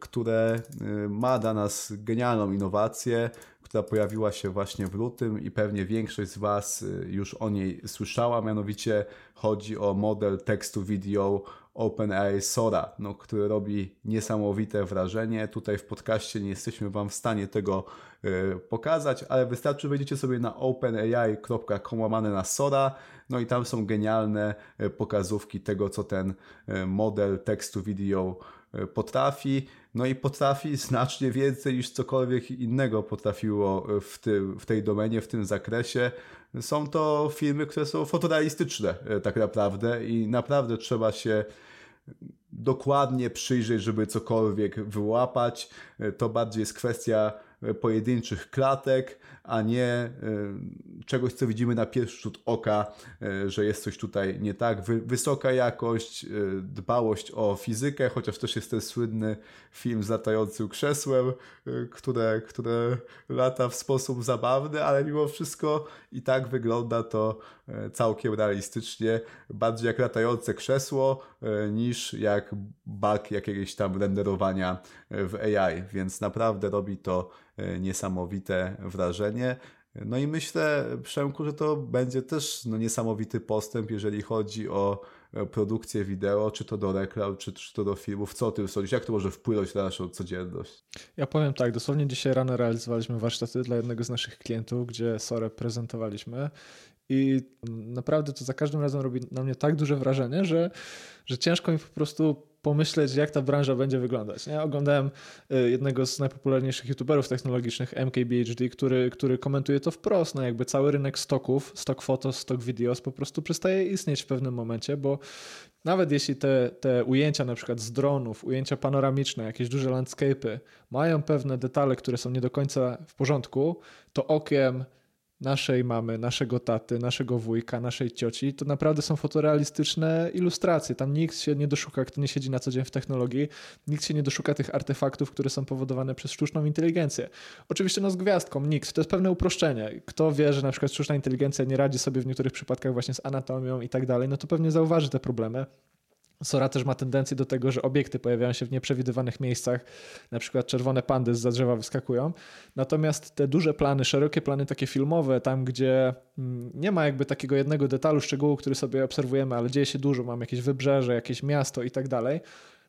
które ma dla nas genialną innowację, która pojawiła się właśnie w lutym i pewnie większość z Was już o niej słyszała, mianowicie chodzi o model tekstu video OpenAI Sora, no, który robi niesamowite wrażenie. Tutaj w podcaście nie jesteśmy Wam w stanie tego pokazać, ale wystarczy wejdziecie sobie na openai.com łamane na Sora, no i tam są genialne y, pokazówki tego, co ten y, model tekstu video potrafi. No i potrafi znacznie więcej niż cokolwiek innego potrafiło w, tym, w tej domenie, w tym zakresie. Są to filmy, które są fotorealistyczne tak naprawdę i naprawdę trzeba się dokładnie przyjrzeć, żeby cokolwiek wyłapać. To bardziej jest kwestia pojedynczych klatek, a nie e, czegoś, co widzimy na pierwszy rzut oka, e, że jest coś tutaj nie tak. Wysoka jakość, e, dbałość o fizykę, chociaż też jest ten słynny film z latającym krzesłem, które, które lata w sposób zabawny, ale mimo wszystko i tak wygląda to całkiem realistycznie, bardziej jak latające krzesło niż jak bug jakiegoś tam renderowania w AI, więc naprawdę robi to niesamowite wrażenie. No i myślę, Przemku, że to będzie też no, niesamowity postęp, jeżeli chodzi o e, produkcję wideo, czy to do reklam, czy, czy to do filmów. Co o tym sądzisz? Jak to może wpłynąć na naszą codzienność? Ja powiem tak, dosłownie dzisiaj rano realizowaliśmy warsztaty dla jednego z naszych klientów, gdzie Sorę prezentowaliśmy i naprawdę to za każdym razem robi na mnie tak duże wrażenie, że, że ciężko mi po prostu pomyśleć, jak ta branża będzie wyglądać. Ja oglądałem y, jednego z najpopularniejszych youtuberów technologicznych, MKBHD, który, który komentuje to wprost, no jakby cały rynek stoków, stock photos, stock videos po prostu przestaje istnieć w pewnym momencie, bo nawet jeśli te, te ujęcia na przykład z dronów, ujęcia panoramiczne, jakieś duże landscape'y mają pewne detale, które są nie do końca w porządku, to okiem naszej mamy, naszego taty, naszego wujka, naszej cioci, to naprawdę są fotorealistyczne ilustracje. Tam nikt się nie doszuka, kto nie siedzi na co dzień w technologii, nikt się nie doszuka tych artefaktów, które są powodowane przez sztuczną inteligencję. Oczywiście no z gwiazdką, nikt. To jest pewne uproszczenie. Kto wie, że na przykład sztuczna inteligencja nie radzi sobie w niektórych przypadkach właśnie z anatomią i tak dalej, no to pewnie zauważy te problemy. Sora też ma tendencję do tego, że obiekty pojawiają się w nieprzewidywanych miejscach, na przykład czerwone pandy z drzewa wyskakują. Natomiast te duże plany, szerokie plany takie filmowe, tam gdzie mm, nie ma jakby takiego jednego detalu, szczegółu, który sobie obserwujemy, ale dzieje się dużo, mam jakieś wybrzeże, jakieś miasto i tak dalej,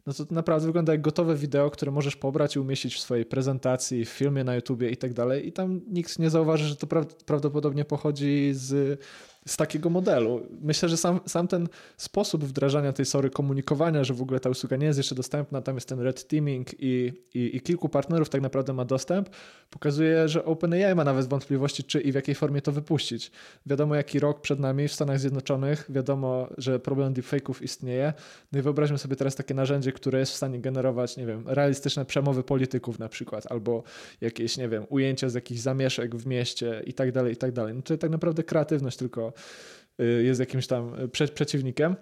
no to, to naprawdę wygląda jak gotowe wideo, które możesz pobrać i umieścić w swojej prezentacji, w filmie na YouTubie i tak dalej. I tam nikt nie zauważy, że to pra prawdopodobnie pochodzi z z takiego modelu. Myślę, że sam, sam ten sposób wdrażania tej sory, komunikowania, że w ogóle ta usługa nie jest jeszcze dostępna, tam jest ten red teaming i, i, i kilku partnerów tak naprawdę ma dostęp, pokazuje, że OpenAI ma nawet wątpliwości, czy i w jakiej formie to wypuścić. Wiadomo, jaki rok przed nami w Stanach Zjednoczonych, wiadomo, że problem deepfake'ów istnieje. No i wyobraźmy sobie teraz takie narzędzie, które jest w stanie generować, nie wiem, realistyczne przemowy polityków na przykład, albo jakieś, nie wiem, ujęcia z jakichś zamieszek w mieście i tak dalej, i tak dalej. No to tak naprawdę kreatywność tylko Y, jest jakimś tam prze, przeciwnikiem.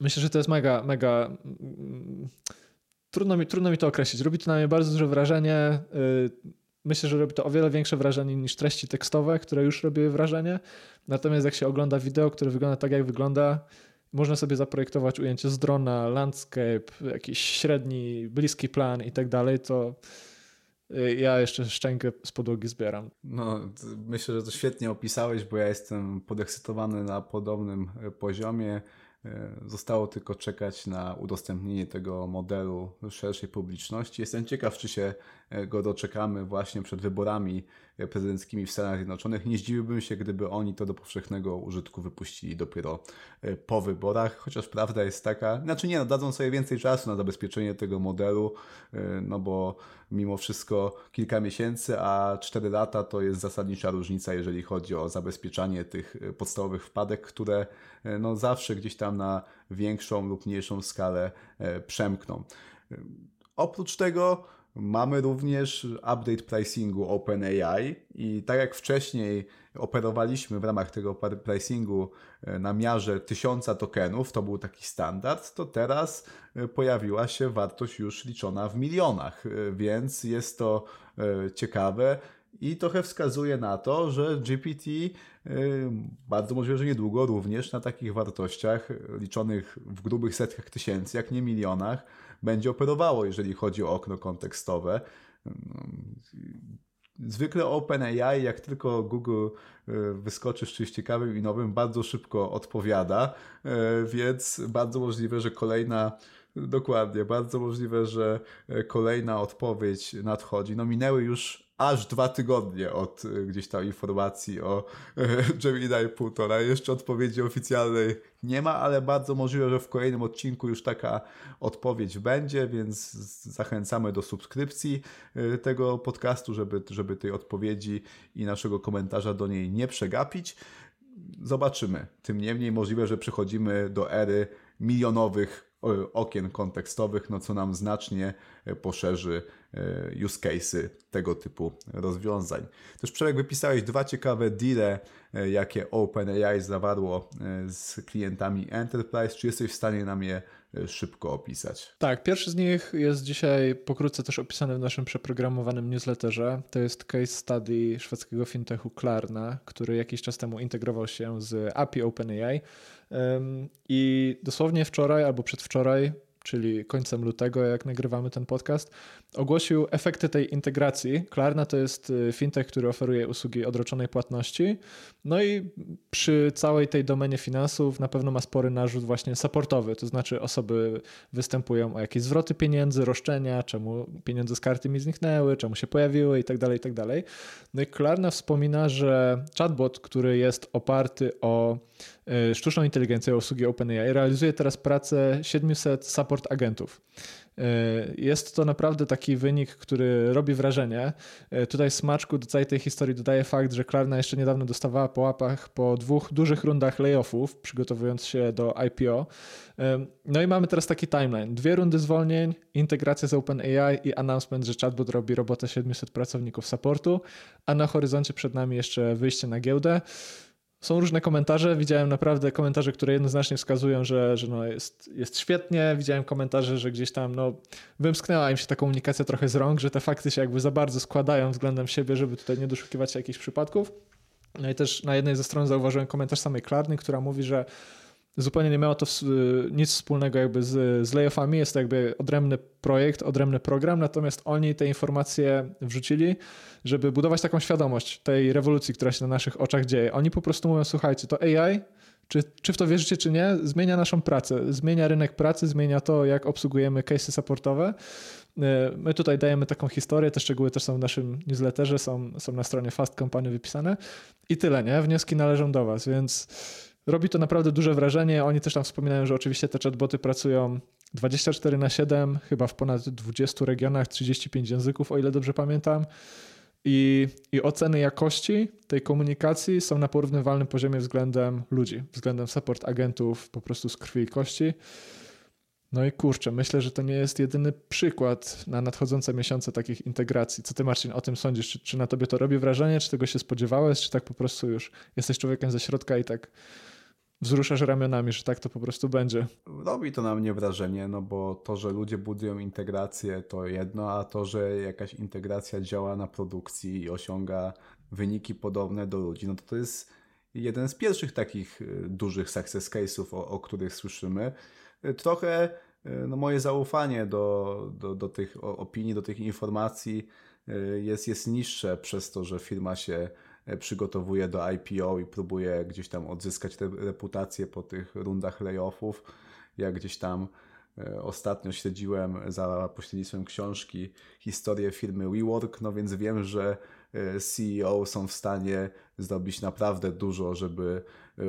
Myślę, że to jest mega, mega. Mm, trudno mi, trudno mi to określić. Robi to na mnie bardzo duże wrażenie. Y, myślę, że robi to o wiele większe wrażenie niż treści tekstowe, które już robiły wrażenie. Natomiast jak się ogląda wideo, które wygląda tak, jak wygląda, można sobie zaprojektować ujęcie z drona, landscape, jakiś średni, bliski plan i tak dalej, to Y, ja jeszcze szczękę z podłogi zbieram. No, myślę, że to świetnie opisałeś, bo ja jestem podekscytowany na podobnym e, poziomie. E, zostało tylko czekać na udostępnienie tego modelu szerszej publiczności. Jestem ciekaw, czy się go doczekamy właśnie przed wyborami prezydenckimi w Stanach Zjednoczonych. Nie zdziwiłbym się, gdyby oni to do powszechnego użytku wypuścili dopiero e, po wyborach, chociaż prawda jest taka, znaczy nie, no, dadzą sobie więcej czasu na zabezpieczenie tego modelu, no bo mimo wszystko kilka miesięcy, a 4 lata to jest zasadnicza różnica, jeżeli chodzi o zabezpieczanie tych podstawowych wpadek, które no zawsze gdzieś tam na większą lub mniejszą skalę e, przemkną. Oprócz tego mamy również update pricingu OpenAI i tak jak wcześniej operowaliśmy w ramach tego pricingu e, na miarze 1000 tokenów, to był taki standard, to teraz e, pojawiła się wartość już liczona w milionach, więc jest to ciekawe i trochę wskazuje na to, że GPT bardzo możliwe, że niedługo również na takich wartościach liczonych w grubych setkach tysięcy, jak nie milionach, będzie operowało, jeżeli chodzi o okno kontekstowe. Zwykle OpenAI, jak tylko Google e, wyskoczy z czymś ciekawym i nowym, bardzo szybko odpowiada, e, więc bardzo możliwe, że kolejna Dokładnie, bardzo możliwe, że e, kolejna odpowiedź nadchodzi. No minęły już aż dwa tygodnie od e, gdzieś tam informacji o e, Gemini 1,5. Jeszcze odpowiedzi oficjalnej nie ma, ale bardzo możliwe, że w kolejnym odcinku już taka odpowiedź będzie, więc zachęcamy do subskrypcji tego podcastu, żeby, żeby tej odpowiedzi i naszego komentarza do niej nie przegapić. Zobaczymy. Tym niemniej możliwe, że przechodzimy do ery milionowych okien kontekstowych, no co nam znacznie e, poszerzy use cases tego typu rozwiązań. Też Przemek wypisałeś dwa ciekawe deale, e, jakie OpenAI zawarło z klientami Enterprise. Czy jesteś w stanie nam je szybko opisać? Tak, pierwszy z nich jest dzisiaj pokrótce też opisany w naszym przeprogramowanym newsletterze. To jest case study szwedzkiego fintechu Klarna, który jakiś czas temu integrował się z API OpenAI i dosłownie wczoraj albo przedwczoraj czyli końcem lutego, jak nagrywamy ten podcast, ogłosił efekty tej integracji. Klarna to jest y, fintech, który oferuje usługi odroczonej płatności. No i przy całej tej domenie finansów na pewno ma spory narzut właśnie supportowy, to znaczy osoby występują o jakieś zwroty pieniędzy, roszczenia, czemu pieniądze z karty mi zniknęły, czemu się pojawiły i tak dalej, i tak dalej. No i Klarna wspomina, że chatbot, który jest oparty o y, sztuczną inteligencję, o usługi OpenAI, realizuje teraz pracę 700 support agentów. E, jest to naprawdę taki wynik, który robi wrażenie. E, tutaj smaczku do całej tej historii dodaje fakt, że Klarna jeszcze niedawno dostawała po łapach po dwóch dużych rundach layoffów, przygotowując się do IPO. E, no i mamy teraz taki timeline. Dwie rundy zwolnień, integracja z OpenAI i announcement, że chatbot robi robotę 700 pracowników supportu, a na horyzoncie przed nami jeszcze wyjście na giełdę. Są różne komentarze. Widziałem naprawdę komentarze, które jednoznacznie wskazują, że, że no jest, jest świetnie. Widziałem komentarze, że gdzieś tam no, wymsknęła im się ta komunikacja trochę z rąk, że te fakty się jakby za bardzo składają względem siebie, żeby tutaj nie doszukiwać się jakichś przypadków. No i też na jednej ze stron zauważyłem komentarz samej Klarny, która mówi, że zupełnie nie miało to nic wspólnego jakby z, z layoffami. Jest to jakby odrębny projekt, odrębny program, natomiast oni te informacje wrzucili, żeby budować taką świadomość tej rewolucji, która się na naszych oczach dzieje. Oni po prostu mówią, słuchajcie, to AI, czy, czy w to wierzycie, czy nie, zmienia naszą pracę, zmienia rynek pracy, zmienia to, jak obsługujemy case'y supportowe. E, my tutaj dajemy taką historię, te szczegóły też są w naszym newsletterze, są, są na stronie Fast Company wypisane i tyle, nie? Wnioski należą do Was, więc robi to naprawdę duże wrażenie. Oni też tam wspominają, że oczywiście te chatboty pracują 24 na 7, chyba w ponad 20 regionach, 35 języków, o ile dobrze pamiętam. I, I oceny jakości tej komunikacji są na porównywalnym poziomie względem ludzi, względem support agentów po prostu z krwi i kości. No i kurczę, myślę, że to nie jest jedyny przykład na nadchodzące miesiące takich integracji. Co ty, Marcin, o tym sądzisz? Czy, czy na tobie to robi wrażenie? Czy tego się spodziewałeś? Czy tak po prostu już jesteś człowiekiem ze środka i tak wzruszasz ramionami, że tak to po prostu będzie. Robi to na mnie wrażenie, no bo to, że ludzie budują integrację to jedno, a to, że jakaś integracja działa na produkcji i osiąga wyniki podobne do ludzi, no to to jest jeden z pierwszych takich y, dużych success case'ów, o, o których słyszymy. Y, trochę y, no moje zaufanie do, do, do tych opinii, do tych informacji jest, jest niższe przez to, że firma się przygotowuje do IPO i próbuje gdzieś tam odzyskać reputację po tych rundach layoffów. Ja gdzieś tam e, ostatnio śledziłem za pośrednictwem książki historię firmy WeWork, no więc wiem, że e, CEO są w stanie zrobić naprawdę dużo, żeby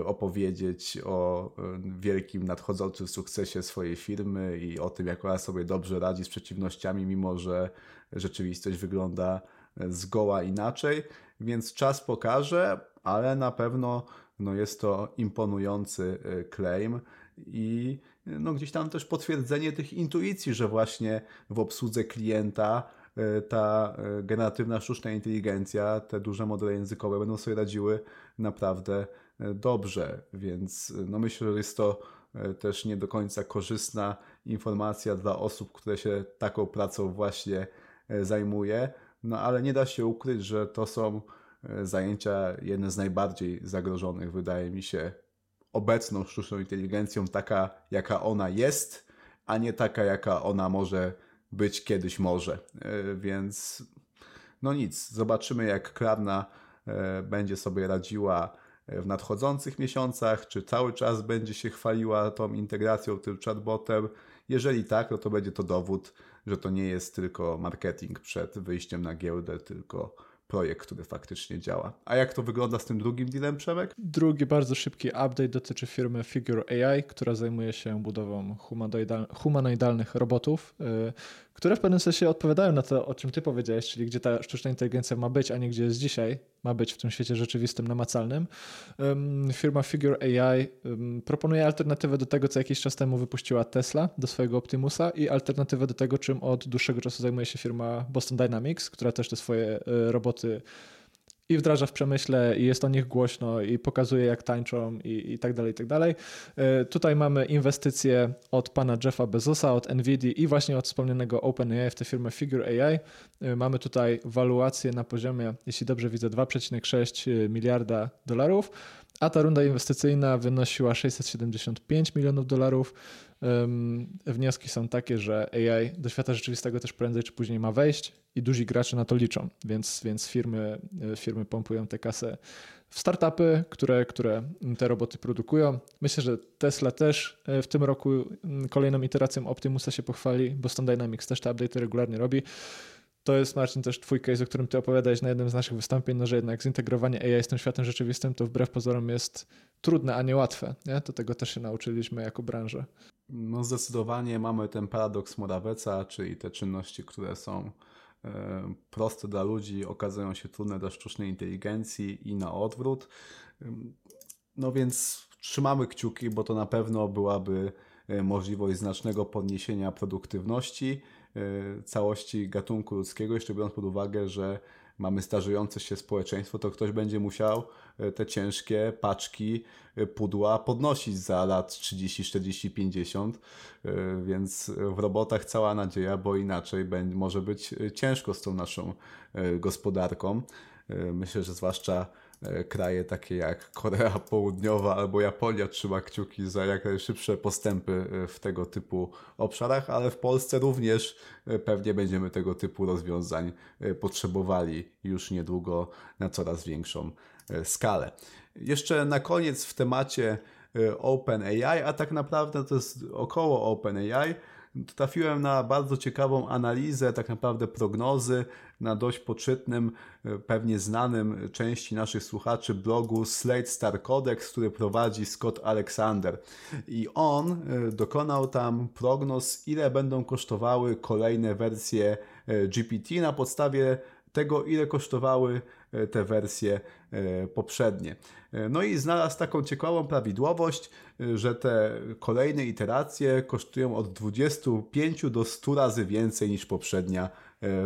opowiedzieć o wielkim nadchodzącym sukcesie swojej firmy i o tym, jak ona sobie dobrze radzi z przeciwnościami, mimo że rzeczywistość wygląda zgoła inaczej, więc czas pokaże, ale na pewno no jest to imponujący y, claim i no gdzieś tam też potwierdzenie tych intuicji, że właśnie w obsłudze klienta y, ta y, generatywna sztuczna inteligencja, te duże modele językowe będą sobie radziły naprawdę dobrze, więc no myślę, że jest to też nie do końca korzystna informacja dla osób, które się taką pracą właśnie zajmuje, no ale nie da się ukryć, że to są e, zajęcia jedne z najbardziej zagrożonych, wydaje mi się, obecną sztuczną inteligencją, taka jaka ona jest, a nie taka, jaka ona może być kiedyś może. Więc no nic, zobaczymy jak Klarna będzie sobie radziła w nadchodzących miesiącach, czy cały czas będzie się chwaliła tą integracją, tym chatbotem. Jeżeli tak, no to będzie to dowód, że to nie jest tylko marketing przed wyjściem na giełdę, tylko projekt, który faktycznie działa. A jak to wygląda z tym drugim dealem, Przemek? Drugi bardzo szybki update dotyczy firmy Figure AI, która zajmuje się budową humanoidalnych robotów, y, które w pewnym sensie odpowiadają na to, o czym ty powiedziałeś, czyli gdzie ta sztuczna inteligencja ma być, a nie gdzie jest dzisiaj, ma być w tym świecie rzeczywistym, namacalnym. Firma Figure AI proponuje alternatywę do tego, co jakiś czas temu wypuściła Tesla do swojego Optimusa i alternatywę do tego, czym od dłuższego czasu zajmuje się firma Boston Dynamics, która też te swoje y, roboty i wdraża w przemyśle, i jest o nich głośno, i pokazuje, jak tańczą, i, i tak dalej, i tak dalej. E, tutaj mamy inwestycje od pana Jeffa Bezosa, od NVIDIA i właśnie od wspomnianego OpenAI w tę firmę Figure AI. E, mamy tutaj waluację na poziomie, jeśli dobrze widzę, 2,6 miliarda dolarów, a ta runda inwestycyjna wynosiła 675 milionów dolarów. Wnioski są takie, że AI do świata rzeczywistego też prędzej czy później ma wejść i duzi gracze na to liczą, więc, więc firmy, e, firmy pompują te kasę w startupy, które, które te roboty produkują. Myślę, że Tesla też e, w tym roku kolejną iteracją Optimusa się pochwali, Boston Dynamics też te update regularnie robi. To jest, Marcin, też twój case, o którym ty opowiadałeś na jednym z naszych wystąpień, no, że jednak zintegrowanie AI z tym światem rzeczywistym to wbrew pozorom jest trudne, a nie łatwe. Nie? To tego też się nauczyliśmy jako branża. No zdecydowanie mamy ten paradoks Moraweca, czyli te czynności, które są e, proste dla ludzi, okazują się trudne dla sztucznej inteligencji i na odwrót. No więc trzymamy kciuki, bo to na pewno byłaby e, możliwość znacznego podniesienia produktywności e, całości gatunku ludzkiego, jeszcze biorąc pod uwagę, że mamy starzejące się społeczeństwo, to ktoś będzie musiał e, te ciężkie paczki e, pudła podnosić za lat 30, 40, 50, więc w robotach cała nadzieja, bo inaczej może być e, ciężko z tą naszą gospodarką. Myślę, że zwłaszcza kraje takie jak Korea Południowa albo Japonia trzyma kciuki za jak najszybsze postępy e, w tego typu obszarach, ale w Polsce również e, pewnie będziemy tego typu rozwiązań potrzebowali już niedługo na coraz większą skalę. Jeszcze na koniec w temacie OpenAI, a tak naprawdę to jest około OpenAI, trafiłem na bardzo ciekawą analizę, tak naprawdę prognozy na dość poczytnym, e, pewnie znanym części naszych słuchaczy blogu Slate Star Codex, który prowadzi Scott Alexander. I on e, dokonał tam prognoz, ile będą kosztowały kolejne wersje e, GPT na podstawie tego, ile kosztowały te wersje poprzednie. E, no i znalazł taką ciekawą prawidłowość, że te kolejne iteracje kosztują od 25 do 100 razy więcej niż poprzednia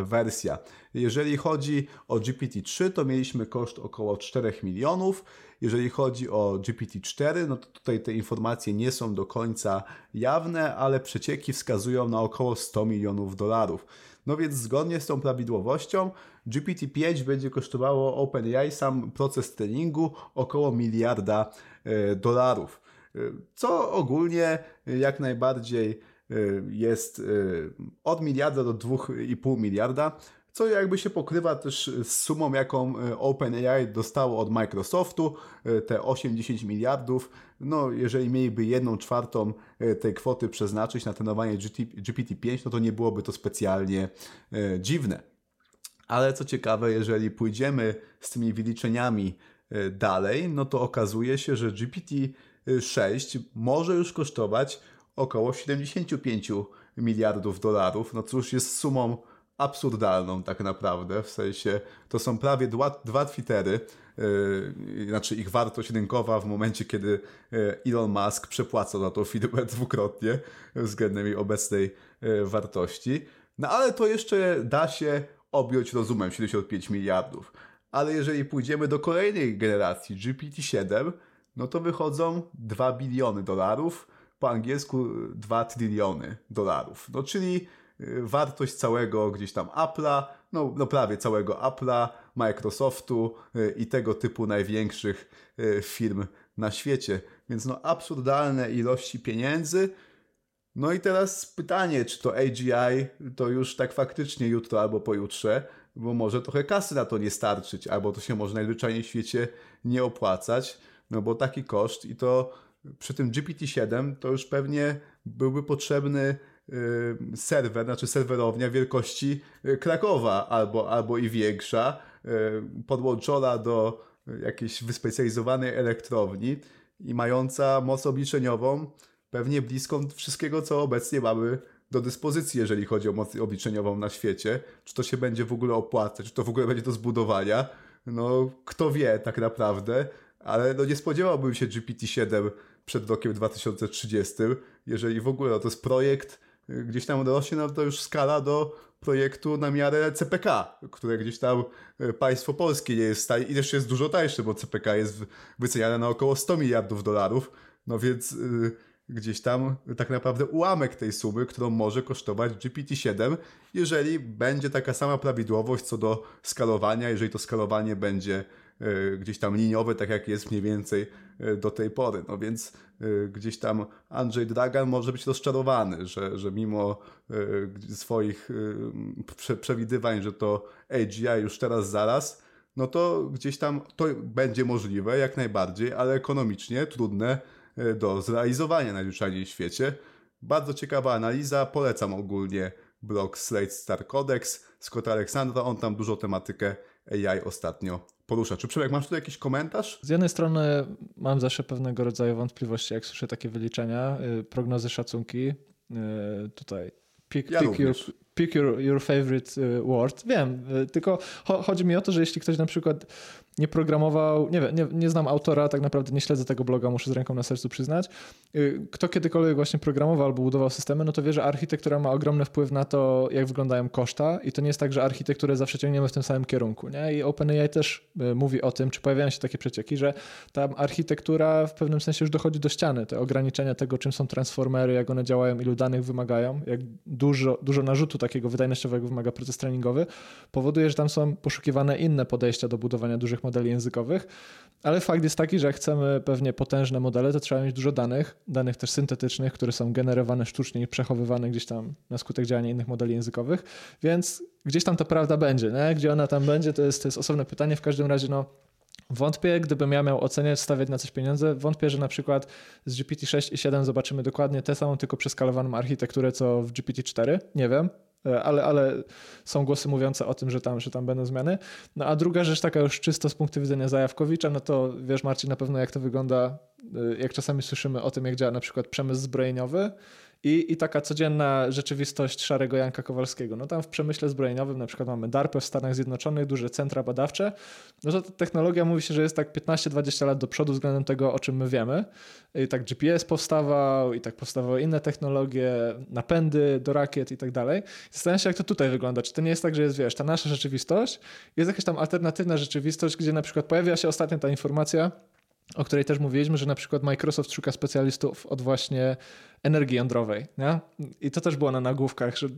wersja. Jeżeli chodzi o GPT-3, to mieliśmy koszt około 4 milionów. Jeżeli chodzi o GPT-4, no to tutaj te informacje nie są do końca jawne, ale przecieki wskazują na około 100 milionów dolarów. No więc zgodnie z tą prawidłowością GPT-5 będzie kosztowało OpenAI sam proces treningu około miliarda e, dolarów. E, co ogólnie jak najbardziej e, jest od miliarda do 2,5 miliarda, co jakby się pokrywa też z sumą, jaką OpenAI dostało od Microsoftu, te 8-10 miliardów. No, jeżeli mieliby jedną czwartą tej kwoty przeznaczyć na trenowanie GPT-5, no to nie byłoby to specjalnie dziwne. Ale co ciekawe, jeżeli pójdziemy z tymi wyliczeniami e, dalej, no to okazuje się, że GPT-6 może już kosztować około 75 miliardów dolarów. No cóż, jest sumą absurdalną tak naprawdę, w sensie to są prawie dwa, dwa Twittery, yy, znaczy ich wartość rynkowa w momencie, kiedy e, Elon Musk przepłaca za tą firmę dwukrotnie względem jej obecnej wartości. No ale to jeszcze da się objąć rozumem 75 miliardów. Ale jeżeli pójdziemy do kolejnej generacji GPT-7, no to wychodzą 2 biliony dolarów, po angielsku 2 tryliony dolarów. No czyli wartość całego gdzieś tam Apple'a, no, no prawie całego Apple'a, Microsoftu y, i tego typu największych y, firm na świecie. Więc no absurdalne ilości pieniędzy, No i teraz pytanie, czy to AGI to już tak faktycznie jutro albo pojutrze, bo może trochę kasy na to nie starczyć, albo to się może najzwyczajniej w świecie nie opłacać, no bo taki koszt i to przy tym GPT-7 to już pewnie byłby potrzebny y, serwer, znaczy serwerownia wielkości y, Krakowa albo, albo i większa, y, podłączona do jakiejś wyspecjalizowanej elektrowni i mająca moc obliczeniową pewnie bliską wszystkiego, co obecnie mamy do dyspozycji, jeżeli chodzi o moc obliczeniową na świecie. Czy to się będzie w ogóle opłacać, czy to w ogóle będzie do zbudowania. No, kto wie tak naprawdę, ale no nie spodziewałbym się GPT-7 przed rokiem 2030, jeżeli w ogóle no to jest projekt, y, gdzieś tam rośnie no to już skala do projektu na miarę CPK, które gdzieś tam y, państwo polskie nie jest w stanie i też jest dużo tańsze, bo CPK jest wyceniane na około 100 miliardów dolarów, no więc yy, gdzieś tam tak naprawdę ułamek tej sumy, którą może kosztować GPT-7, jeżeli będzie taka sama prawidłowość co do skalowania, jeżeli to skalowanie będzie E, gdzieś tam liniowy, tak jak jest mniej więcej e, do tej pory. No więc e, gdzieś tam Andrzej Dragan może być rozczarowany, że, że mimo swoich przewidywań, że to AGI już teraz zaraz, no to gdzieś tam to będzie możliwe jak najbardziej, ale ekonomicznie trudne do zrealizowania najzwyczajniej w świecie. Bardzo ciekawa analiza, polecam ogólnie blog Slate Star Codex Scott Aleksandra, on tam dużo tematykę AI ostatnio porusza. Czy Przemek, masz tu jakiś komentarz? Z jednej strony mam zawsze pewnego rodzaju wątpliwości, jak słyszę takie wyliczenia, y, prognozy, szacunki. Y, tutaj pick, ja pick, your, pick your, your favorite y, word. Wiem, tylko chodzi mi o to, że jeśli ktoś na przykład nie programował, nie wiem, nie, nie, znam autora, tak naprawdę nie śledzę tego bloga, muszę z ręką na sercu przyznać. Y, kto kiedykolwiek właśnie programował albo budował systemy, no to wie, że architektura ma ogromny wpływ na to, jak wyglądają koszta i to nie jest tak, że architekturę zawsze ciągniemy w tym samym kierunku, nie? I OpenAI też y, mówi o tym, czy pojawiają się takie przecieki, że ta architektura w pewnym sensie już dochodzi do ściany, te ograniczenia tego, czym są transformery, jak one działają, ilu danych wymagają, jak dużo, dużo narzutu takiego wydajnościowego wymaga proces treningowy, powoduje, że tam są poszukiwane inne podejścia do budowania dużych modeli językowych, ale fakt jest taki, że jak chcemy pewnie potężne modele, to trzeba mieć dużo danych, danych też syntetycznych, które są generowane sztucznie i przechowywane gdzieś tam na skutek działania innych modeli językowych, więc gdzieś tam ta prawda będzie, nie? gdzie ona tam będzie, to jest, to jest osobne pytanie, w każdym razie no Wątpię, gdybym ja miał oceniać, stawiać na coś pieniądze, wątpię, że na przykład z GPT-6 i 7 zobaczymy dokładnie tę samą, tylko przeskalowaną architekturę, co w GPT-4. Nie wiem, ale, ale są głosy mówiące o tym, że tam, że tam będą zmiany. No a druga rzecz taka już czysto z punktu widzenia Zajawkowicza, no to wiesz Marcin na pewno jak to wygląda, e, jak czasami słyszymy o tym, jak działa na przykład przemysł zbrojeniowy, i, i taka codzienna rzeczywistość szarego Janka Kowalskiego. No tam w przemyśle zbrojeniowym na przykład mamy DARPę w Stanach Zjednoczonych, duże centra badawcze. No to technologia mówi się, że jest tak 15-20 lat do przodu względem tego, o czym my wiemy. I tak GPS powstawał, i tak powstawały inne technologie, napędy do rakiet i tak dalej. Zastanawiam się, jak to tutaj wygląda. Czy to nie jest tak, że jest, wiesz, ta nasza rzeczywistość, jest jakaś tam alternatywna rzeczywistość, gdzie na przykład pojawia się ostatnio ta informacja, o której też mówiliśmy, że na przykład Microsoft szuka specjalistów od właśnie energii jądrowej. Nie? I to też było na nagłówkach, że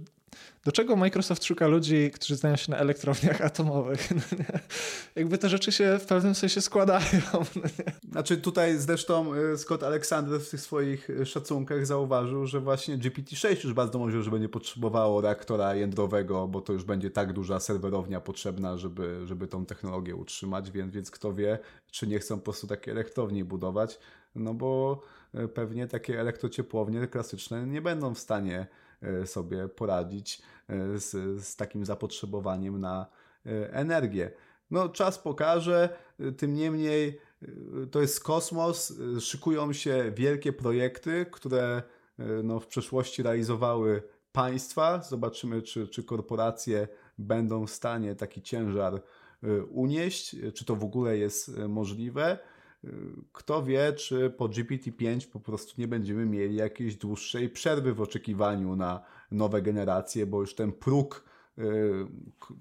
do czego Microsoft szuka ludzi, którzy znają się na elektrowniach atomowych? No Jakby te rzeczy się w pewnym sensie składają. No znaczy tutaj zresztą y, Scott Alexander w tych swoich y, szacunkach zauważył, że właśnie GPT-6 już bardzo możliwe, że będzie potrzebowało reaktora jądrowego, bo to już będzie tak duża serwerownia potrzebna, żeby, żeby tą technologię utrzymać, więc, więc kto wie, czy nie chcą po prostu takie elektrowni budować, no bo pewnie takie elektrociepłownie klasyczne nie będą w stanie E, sobie poradzić e, z, z takim zapotrzebowaniem na e, energię. No, czas pokaże, tym niemniej to jest kosmos, szykują się wielkie projekty, które no, w przeszłości realizowały państwa. Zobaczymy, czy, czy korporacje będą w stanie taki ciężar unieść, czy to w ogóle jest możliwe. Kto wie, czy po GPT-5 po prostu nie będziemy mieli jakiejś dłuższej przerwy w oczekiwaniu na nowe generacje, bo już ten próg y,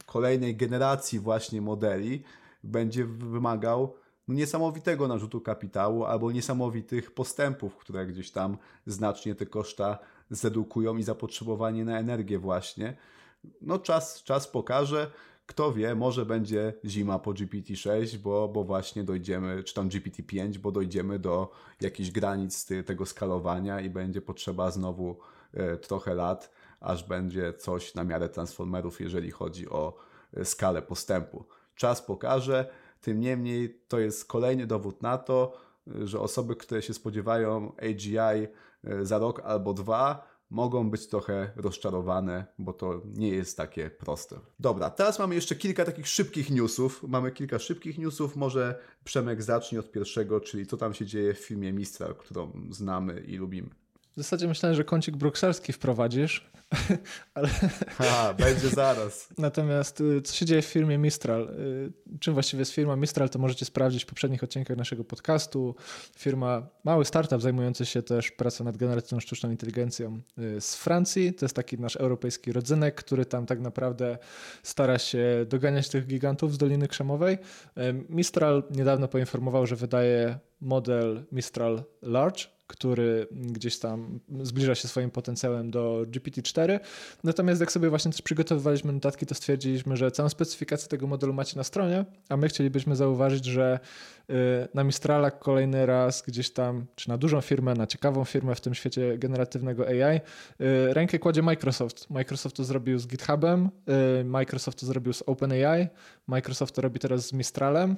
kolejnej generacji właśnie modeli będzie wymagał no, niesamowitego narzutu kapitału albo niesamowitych postępów, które gdzieś tam znacznie te koszta zredukują i zapotrzebowanie na energię właśnie. No czas, czas pokaże. Kto wie, może będzie zima po GPT-6, bo, bo właśnie dojdziemy, czy tam GPT-5, bo dojdziemy do jakichś granic tego skalowania i będzie potrzeba znowu trochę lat, aż będzie coś na miarę Transformerów, jeżeli chodzi o skalę postępu. Czas pokaże, tym niemniej to jest kolejny dowód na to, że osoby, które się spodziewają AGI za rok albo dwa, mogą być trochę rozczarowane, bo to nie jest takie proste. Dobra, teraz mamy jeszcze kilka takich szybkich newsów. Mamy kilka szybkich newsów. Może Przemek zacznie od pierwszego, czyli co tam się dzieje w filmie Mistral, którą znamy i lubimy. W zasadzie myślałem, że kącik brukselski wprowadzisz, ale... Ha, będzie zaraz. Natomiast y, co się dzieje w firmie Mistral? Y, czym właściwie jest firma Mistral, to możecie sprawdzić w poprzednich odcinkach naszego podcastu. Firma, mały startup zajmujący się też pracą nad generacją sztuczną inteligencją y, z Francji. To jest taki nasz europejski rodzynek, który tam tak naprawdę stara się doganiać tych gigantów z Doliny Krzemowej. Mistral niedawno poinformował, że wydaje model Mistral Large, który gdzieś tam zbliża się swoim potencjałem do GPT-4. Natomiast jak sobie właśnie też przygotowywaliśmy notatki, to stwierdziliśmy, że całą specyfikację tego modelu macie na stronie, a my chcielibyśmy zauważyć, że y, na Mistrala kolejny raz gdzieś tam, czy na dużą firmę, na ciekawą firmę w tym świecie generatywnego AI, y, rękę kładzie Microsoft. Microsoft to zrobił z GitHubem, y, Microsoft to zrobił z OpenAI, Microsoft to robi teraz z Mistralem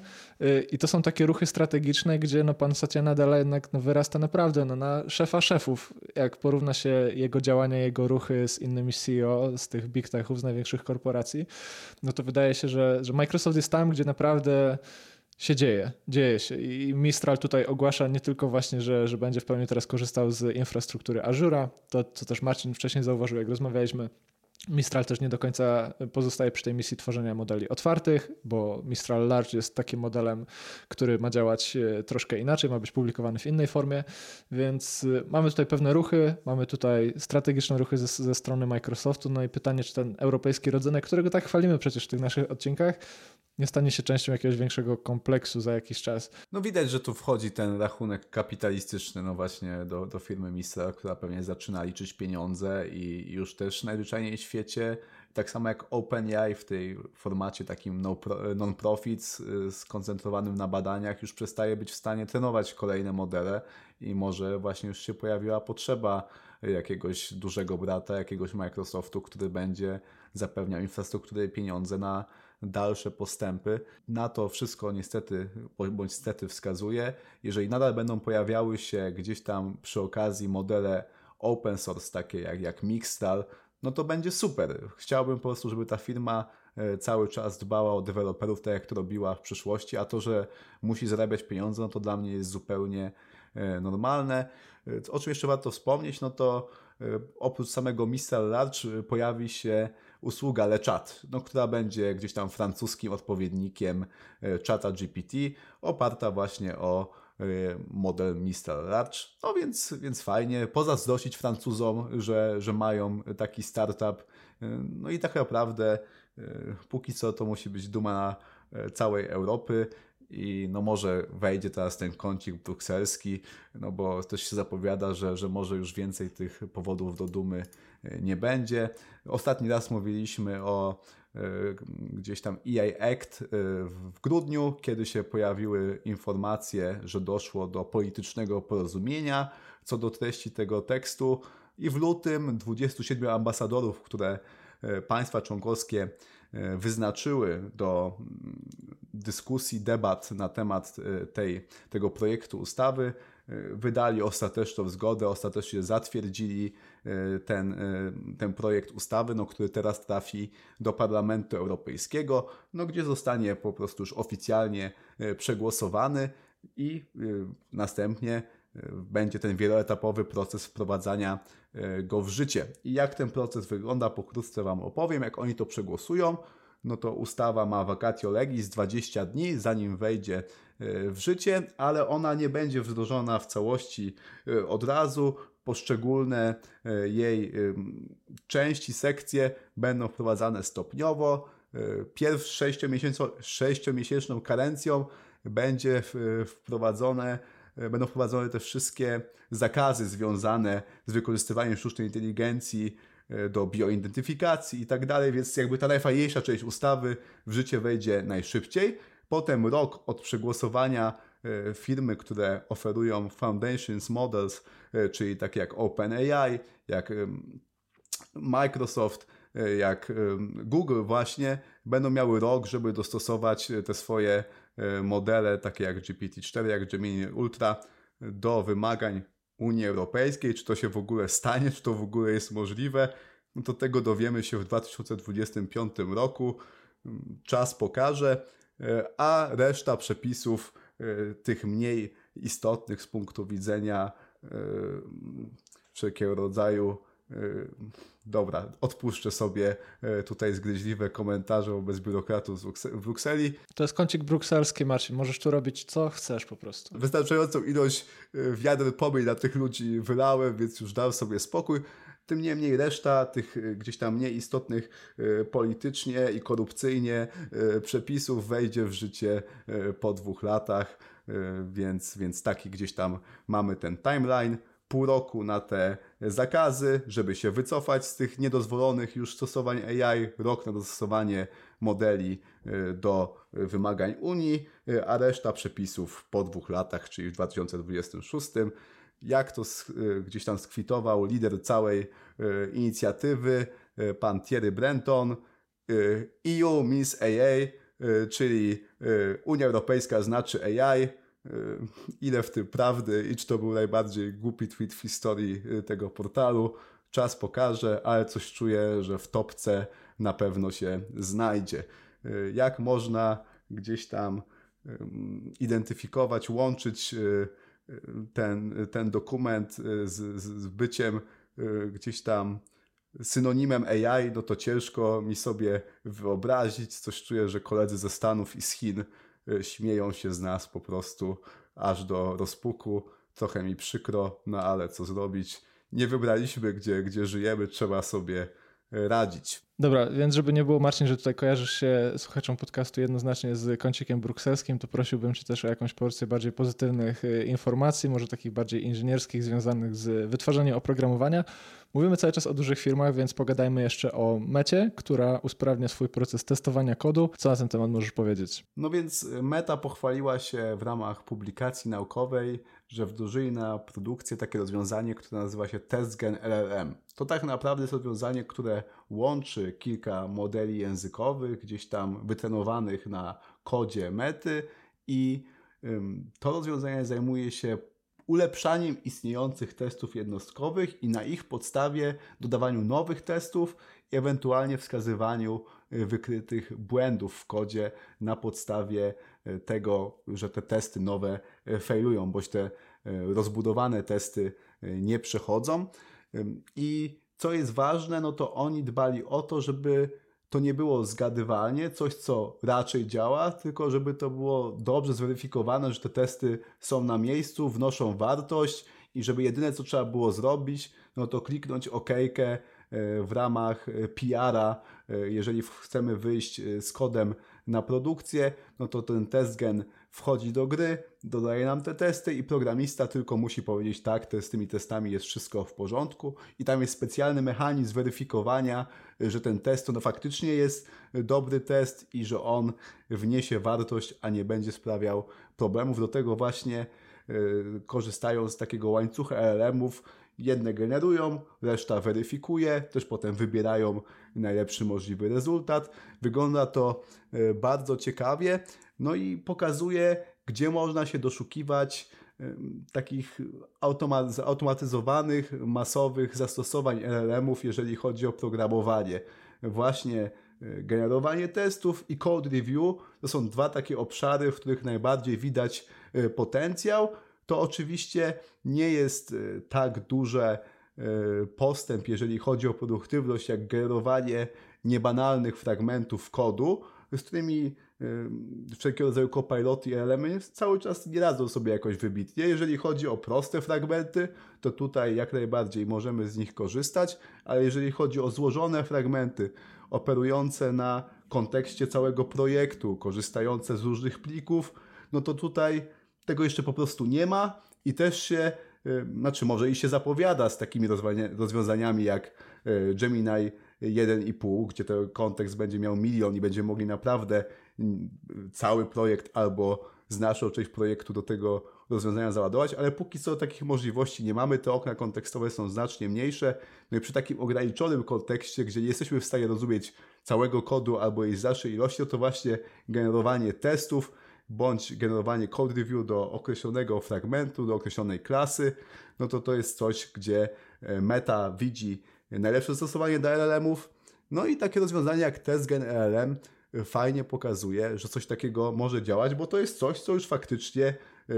i to są takie ruchy strategiczne, gdzie no pan Satya Nadella jednak no, wyrasta naprawdę naprawdę no, na szefa szefów. Jak porówna się jego działania, jego ruchy z innymi CEO, z tych big techów, z największych korporacji, no to wydaje się, że, że Microsoft jest tam, gdzie naprawdę się dzieje, dzieje się i Mistral tutaj ogłasza nie tylko właśnie, że, że będzie w pełni teraz korzystał z infrastruktury Azura, to co też Marcin wcześniej zauważył, jak rozmawialiśmy, Mistral też nie do końca pozostaje przy tej misji tworzenia modeli otwartych, bo Mistral Large jest takim modelem, który ma działać e, troszkę inaczej, ma być publikowany w innej formie, więc e, mamy tutaj pewne ruchy, mamy tutaj strategiczne ruchy ze, ze strony Microsoftu, no i pytanie, czy ten europejski rodzynek, którego tak chwalimy przecież w tych naszych odcinkach, nie stanie się częścią jakiegoś większego kompleksu za jakiś czas. No widać, że tu wchodzi ten rachunek kapitalistyczny, no właśnie do, do firmy Mistral, która pewnie zaczyna liczyć pieniądze i już też najzwyczajniej świecie, tak samo jak OpenAI w tej formacie takim no non-profit y, skoncentrowanym na badaniach już przestaje być w stanie trenować kolejne modele i może właśnie już się pojawiła potrzeba jakiegoś dużego brata, jakiegoś Microsoftu, który będzie zapewniał infrastrukturę i pieniądze na dalsze postępy. Na to wszystko niestety, bądź stety wskazuje. Jeżeli nadal będą pojawiały się gdzieś tam przy okazji modele open source, takie jak, jak Mixtal, no to będzie super. Chciałbym po prostu, żeby ta firma e, cały czas dbała o deweloperów, tak jak to robiła w przyszłości, a to, że musi zarabiać pieniądze, no to dla mnie jest zupełnie e, normalne. E, o czym jeszcze warto wspomnieć, no to oprócz samego Mr. Large pojawi się usługa LeChat, no, która będzie gdzieś tam francuskim odpowiednikiem czata GPT, oparta właśnie o model Mr. Large. No więc, więc fajnie, pozazdrościć Francuzom, że, że mają taki startup. No i tak naprawdę póki co to musi być duma całej Europy i no może wejdzie teraz ten kącik brukselski, no bo też się zapowiada, że, że może już więcej tych powodów do dumy e, nie będzie. Ostatni raz mówiliśmy o e, gdzieś tam EA Act e, w grudniu, kiedy się pojawiły informacje, że doszło do politycznego porozumienia co do treści tego tekstu. I w lutym 27 ambasadorów, które państwa członkowskie wyznaczyły do mm, dyskusji, debat na temat e, tej, tego projektu ustawy, e, wydali ostateczną zgodę, ostatecznie zatwierdzili e, ten, ten projekt ustawy, no, który teraz trafi do Parlamentu Europejskiego, no, gdzie zostanie po prostu już oficjalnie przegłosowany i następnie będzie ten wieloetapowy proces wprowadzania go w życie. I jak ten proces wygląda, pokrótce Wam opowiem, jak oni to przegłosują no to ustawa ma vacatio legis 20 dni, zanim wejdzie e, w życie, ale ona nie będzie wdrożona w całości e, od razu. Poszczególne e, jej części, sekcje będą wprowadzane stopniowo. Pierwszą sześciomiesięczną karencją będzie wprowadzone będą wprowadzone te wszystkie zakazy związane z wykorzystywaniem sztucznej inteligencji E, do bioidentyfikacji i tak dalej, więc jakby ta najfajniejsza część ustawy w życie wejdzie najszybciej. Potem rok od przegłosowania firmy, które oferują Foundations Models, czyli takie jak OpenAI, jak Microsoft, jak Google właśnie, będą miały rok, żeby dostosować te swoje modele, takie jak GPT-4, jak Gemini Ultra, do wymagań Unii Europejskiej. Czy to się w ogóle stanie, czy to w ogóle jest możliwe? No to tego dowiemy się w 2025 roku. Czas pokaże, a reszta przepisów, e, tych mniej istotnych z punktu widzenia e, wszelkiego rodzaju e, Dobra, odpuszczę sobie tutaj zgryźliwe komentarze wobec biurokratów w Brukseli. To jest kącik brukselski, Marcin. Możesz tu robić co chcesz po prostu. Wystarczającą ilość wiader pomyj na tych ludzi wylałem, więc już dał sobie spokój. Tym niemniej reszta tych y, gdzieś tam mniej istotnych y, politycznie i korupcyjnie y, przepisów wejdzie w życie po dwóch latach, więc, więc taki gdzieś tam mamy ten timeline. Pół roku na te zakazy, żeby się wycofać z tych niedozwolonych już stosowań AI, rok na dostosowanie modeli do wymagań Unii, a reszta przepisów po dwóch latach, czyli w 2026 jak to y, gdzieś tam skwitował lider całej y, inicjatywy, y, pan Thierry Brenton, EU means AA, czyli Unia Europejska znaczy AI. Ile w tym prawdy i czy to był najbardziej głupi tweet w historii tego portalu, czas pokaże, ale coś czuję, że w topce na pewno się znajdzie. Jak można gdzieś tam identyfikować, łączyć ten, ten dokument y, z, z byciem y, gdzieś tam synonimem AI, no to ciężko mi sobie wyobrazić. Coś czuję, że koledzy ze Stanów i z Chin y, śmieją się z nas po prostu aż do rozpuku. Trochę mi przykro, no ale co zrobić? Nie wybraliśmy, gdzie, gdzie żyjemy, trzeba sobie radzić. Dobra, więc żeby nie było Marcin, że tutaj kojarzysz się słuchaczom podcastu jednoznacznie z kącikiem brukselskim, to prosiłbym Cię też o jakąś porcję bardziej pozytywnych y, informacji, może takich bardziej inżynierskich, związanych z wytwarzaniem oprogramowania. Mówimy cały czas o dużych firmach, więc pogadajmy jeszcze o Mecie, która usprawnia swój proces testowania kodu. Co na ten temat możesz powiedzieć? No więc Meta pochwaliła się w ramach publikacji naukowej, że wdrożyli na produkcję takie rozwiązanie, które nazywa się TestGen LLM. To tak naprawdę jest rozwiązanie, które łączy kilka modeli językowych, gdzieś tam wytrenowanych na kodzie mety i to rozwiązanie zajmuje się ulepszaniem istniejących testów jednostkowych i na ich podstawie dodawaniu nowych testów i ewentualnie wskazywaniu y, wykrytych błędów w kodzie na podstawie y, tego, że te testy nowe y, failują, bądź te rozbudowane testy nie przechodzą. I co jest ważne, no to oni dbali o to, żeby to nie było zgadywanie, coś co raczej działa, tylko żeby to było dobrze zweryfikowane, że te testy są na miejscu, wnoszą wartość i żeby jedyne co trzeba było zrobić, no to kliknąć OK E, w ramach e, PR-a, e, jeżeli chcemy wyjść z kodem na produkcję, no to ten test gen wchodzi do gry, dodaje nam te testy i programista tylko musi powiedzieć tak, to z tymi testami jest wszystko w porządku i tam jest specjalny mechanizm weryfikowania, że ten test to no faktycznie jest dobry test i że on wniesie wartość, a nie będzie sprawiał problemów. Do tego właśnie korzystają z takiego łańcucha LLM-ów, Jedne generują, reszta weryfikuje, też potem wybierają najlepszy możliwy rezultat. Wygląda to e, bardzo ciekawie, no i pokazuje, gdzie można się doszukiwać e, takich automatyzowanych, masowych zastosowań LLM-ów, jeżeli chodzi o programowanie. Właśnie e, generowanie testów i code review to są dwa takie obszary, w których najbardziej widać potencjał to oczywiście nie jest e, tak duże e, postęp, jeżeli chodzi o produktywność, jak generowanie niebanalnych fragmentów kodu, z którymi e, wszelkiego rodzaju copiloty i elementy cały czas nie radzą sobie jakoś wybitnie. Jeżeli chodzi o proste fragmenty, to tutaj jak najbardziej możemy z nich korzystać, ale jeżeli chodzi o złożone fragmenty operujące na kontekście całego projektu, korzystające z różnych plików, no to tutaj tego jeszcze po prostu nie ma i też się, znaczy może i się zapowiada z takimi rozwiązaniami jak y, Gemini 1,5, gdzie ten kontekst będzie miał milion i będziemy mogli naprawdę cały projekt albo znaczną część projektu do tego rozwiązania załadować, ale póki co takich możliwości nie mamy, te okna kontekstowe są znacznie mniejsze. No i przy takim ograniczonym kontekście, gdzie nie jesteśmy w stanie rozumieć całego kodu albo jej znacznej ilości, to właśnie generowanie testów bądź generowanie code review do określonego fragmentu, do określonej klasy, no to to jest coś, gdzie e, meta widzi najlepsze zastosowanie dla LLM-ów. No i takie rozwiązanie jak TestGen LLM fajnie pokazuje, że coś takiego może działać, bo to jest coś, co już faktycznie e,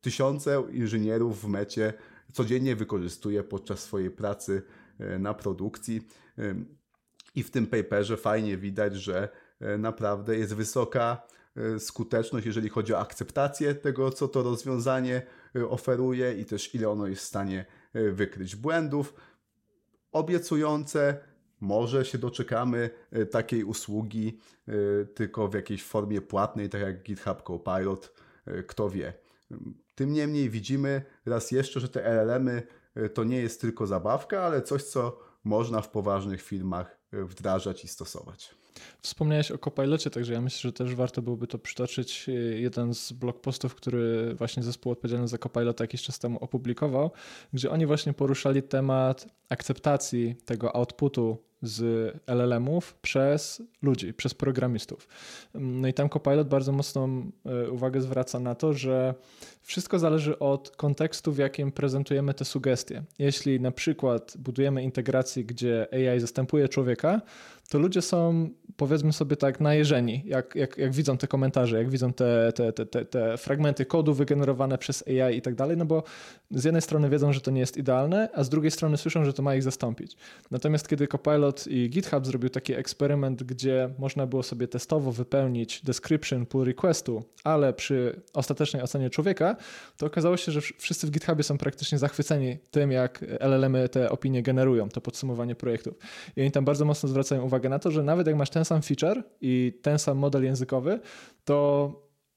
tysiące inżynierów w mecie codziennie wykorzystuje podczas swojej pracy e, na produkcji. I w tym paperze fajnie widać, że naprawdę jest wysoka skuteczność, jeżeli chodzi o akceptację tego, co to rozwiązanie oferuje i też ile ono jest w stanie wykryć błędów. Obiecujące, może się doczekamy takiej usługi, tylko w jakiejś formie płatnej, tak jak GitHub Copilot, kto wie. Tym niemniej widzimy raz jeszcze, że te LLM-y to nie jest tylko zabawka, ale coś, co można w poważnych firmach wdrażać i stosować. Wspomniałeś o Copilocie, także ja myślę, że też warto byłoby to przytoczyć. Jeden z blog postów, który właśnie zespół odpowiedzialny za Copilota jakiś czas temu opublikował, gdzie oni właśnie poruszali temat akceptacji tego outputu z LLM-ów przez ludzi, przez programistów. No i tam Copilot bardzo mocną e, uwagę zwraca na to, że wszystko zależy od kontekstu, w jakim prezentujemy te sugestie. Jeśli na przykład budujemy integrację, gdzie AI zastępuje człowieka, to ludzie są, powiedzmy sobie tak, najeżeni, jak, jak, jak widzą te komentarze, jak widzą te, te, te, te, fragmenty kodu wygenerowane przez AI i tak dalej, no bo z jednej strony wiedzą, że to nie jest idealne, a z drugiej strony słyszą, że to ma ich zastąpić. Natomiast kiedy Copilot i GitHub zrobił taki eksperyment, gdzie można było sobie testowo wypełnić description pull requestu, ale przy ostatecznej ocenie człowieka, to okazało się, że wszyscy w GitHubie są praktycznie zachwyceni tym, jak LLM-y te opinie generują, to podsumowanie projektów. I oni tam bardzo mocno zwracają uwagę na to, że nawet jak masz ten sam feature i ten sam model językowy, to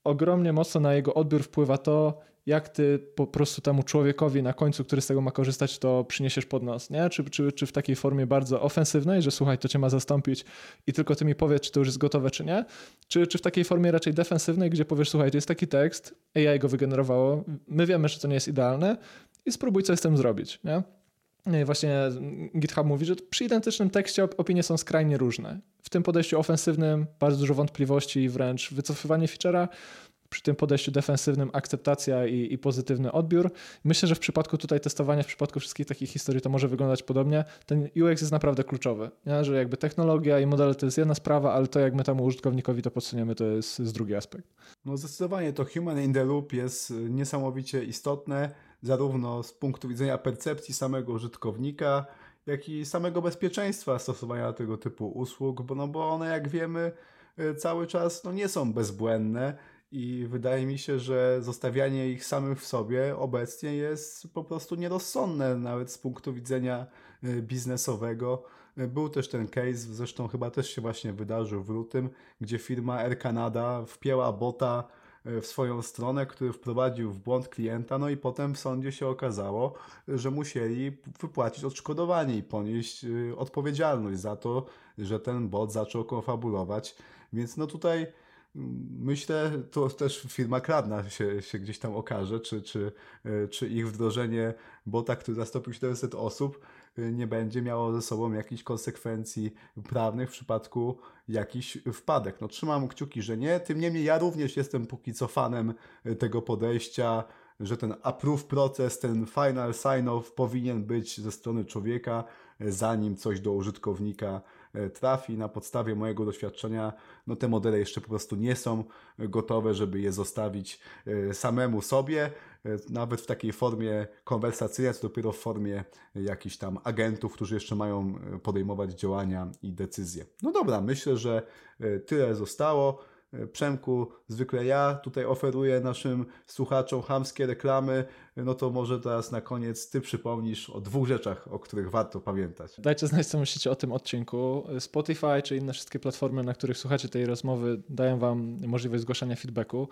ogromnie mocno na jego odbiór wpływa to, jak ty po prostu temu człowiekowi na końcu, który z tego ma korzystać, to przyniesiesz pod nos, nie? Czy, czy, czy w takiej formie bardzo ofensywnej, że słuchaj, to cię ma zastąpić i tylko ty mi powiedz, czy to już jest gotowe, czy nie? Czy, czy w takiej formie raczej defensywnej, gdzie powiesz, słuchaj, to jest taki tekst, AI go wygenerowało, my wiemy, że to nie jest idealne i spróbuj coś z tym zrobić, nie? No właśnie GitHub mówi, że przy identycznym tekście opinie są skrajnie różne. W tym podejściu ofensywnym bardzo dużo wątpliwości i wręcz wycofywanie feature'a, przy tym podejściu defensywnym akceptacja i, i, pozytywny odbiór. Myślę, że w przypadku tutaj testowania, w przypadku wszystkich takich historii to może wyglądać podobnie. Ten UX jest naprawdę kluczowy, nie? że jakby technologia i modele to jest jedna sprawa, ale to jak my temu użytkownikowi to podsuniemy to jest, jest drugi aspekt. No zdecydowanie to human in the loop jest niesamowicie istotne, zarówno z punktu widzenia percepcji samego użytkownika, jak i samego bezpieczeństwa stosowania tego typu usług, bo, no bo one jak wiemy cały czas no, nie są bezbłędne i wydaje mi się, że zostawianie ich samych w sobie obecnie jest po prostu nierozsądne, nawet z punktu widzenia y, biznesowego. Y, był też ten case, zresztą chyba też się właśnie wydarzył w lutym, gdzie firma Air Canada wpięła bota w swoją stronę, który wprowadził w błąd klienta, no i potem w sądzie się okazało, że musieli wypłacić odszkodowanie i ponieść odpowiedzialność za to, że ten bot zaczął konfabulować. Więc no tutaj Myślę, to też firma Kradna się, się gdzieś tam okaże, czy, czy, e, czy ich wdrożenie bota, który zastąpił 700 osób, e, nie będzie miało ze sobą jakichś konsekwencji prawnych w przypadku jakichś wpadek. No trzymam kciuki, że nie. Tym niemniej ja również jestem póki co fanem e, tego podejścia, że ten approve proces, ten final sign-off powinien być ze strony człowieka, zanim coś do użytkownika E, trafi. Na podstawie mojego doświadczenia, no te modele jeszcze po prostu nie są gotowe, żeby je zostawić e, samemu sobie, e, nawet w takiej formie konwersacyjnej, co dopiero w formie jakichś tam agentów, którzy jeszcze mają podejmować działania i decyzje. No dobra, myślę, że tyle zostało. Przemku, zwykle ja tutaj oferuję naszym słuchaczom hamskie reklamy, no to może teraz na koniec Ty przypomnisz o dwóch rzeczach, o których warto pamiętać. Dajcie znać, co myślicie o tym odcinku. Spotify czy inne wszystkie platformy, na których słuchacie tej rozmowy, dają Wam możliwość zgłaszania feedbacku.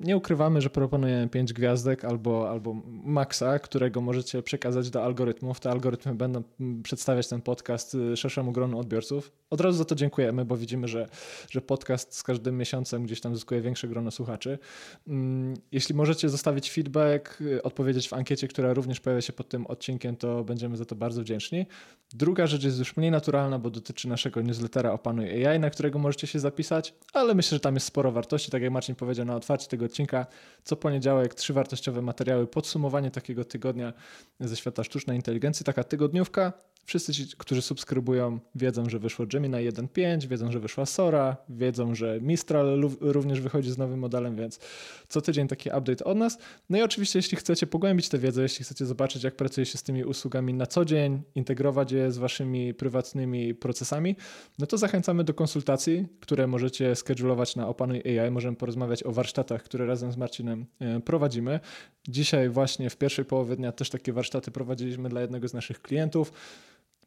Nie ukrywamy, że proponujemy 5 gwiazdek albo, albo maksa, którego możecie przekazać do algorytmów. Te algorytmy będą przedstawiać ten podcast y, szerszemu gronu odbiorców. Od razu za to dziękujemy, bo widzimy, że, że podcast z każdym miesiącem gdzieś tam zyskuje większe grono słuchaczy. Jeśli możecie zostawić feedback, odpowiedzieć w ankiecie, która również pojawia się pod tym odcinkiem, to będziemy za to bardzo wdzięczni. Druga rzecz jest już mniej naturalna, bo dotyczy naszego newslettera Opanuj AI, na którego możecie się zapisać, ale myślę, że tam jest sporo wartości. Tak jak Marcin powiedział na otwarcie tego odcinka, co poniedziałek trzy wartościowe materiały, podsumowanie takiego tygodnia ze świata sztucznej inteligencji, taka tygodniówka, Wszyscy ci, którzy subskrybują, wiedzą, że wyszło Gemini 1.5, wiedzą, że wyszła Sora, wiedzą, że Mistral również wychodzi z nowym modelem, więc co tydzień taki update od nas. No i oczywiście, jeśli chcecie pogłębić tę wiedzę, jeśli chcecie zobaczyć, jak pracuje się z tymi usługami na co dzień, integrować je z waszymi prywatnymi procesami, no to zachęcamy do konsultacji, które możecie schedulować na Opanuj AI. Możemy porozmawiać o warsztatach, które razem z Marcinem e, prowadzimy. Dzisiaj właśnie w pierwszej połowie dnia też takie warsztaty prowadziliśmy dla jednego z naszych klientów.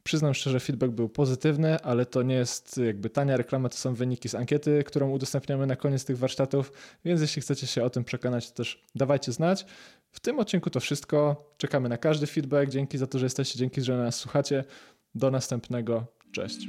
Przyznam szczerze, feedback był pozytywny, ale to nie jest jakby tania reklama, to są wyniki z ankiety, którą udostępniamy na koniec tych warsztatów, więc jeśli chcecie się o tym przekonać, to też dawajcie znać. W tym odcinku to wszystko. Czekamy na każdy feedback. Dzięki za to, że jesteście, dzięki, że nas słuchacie. Do następnego. Cześć.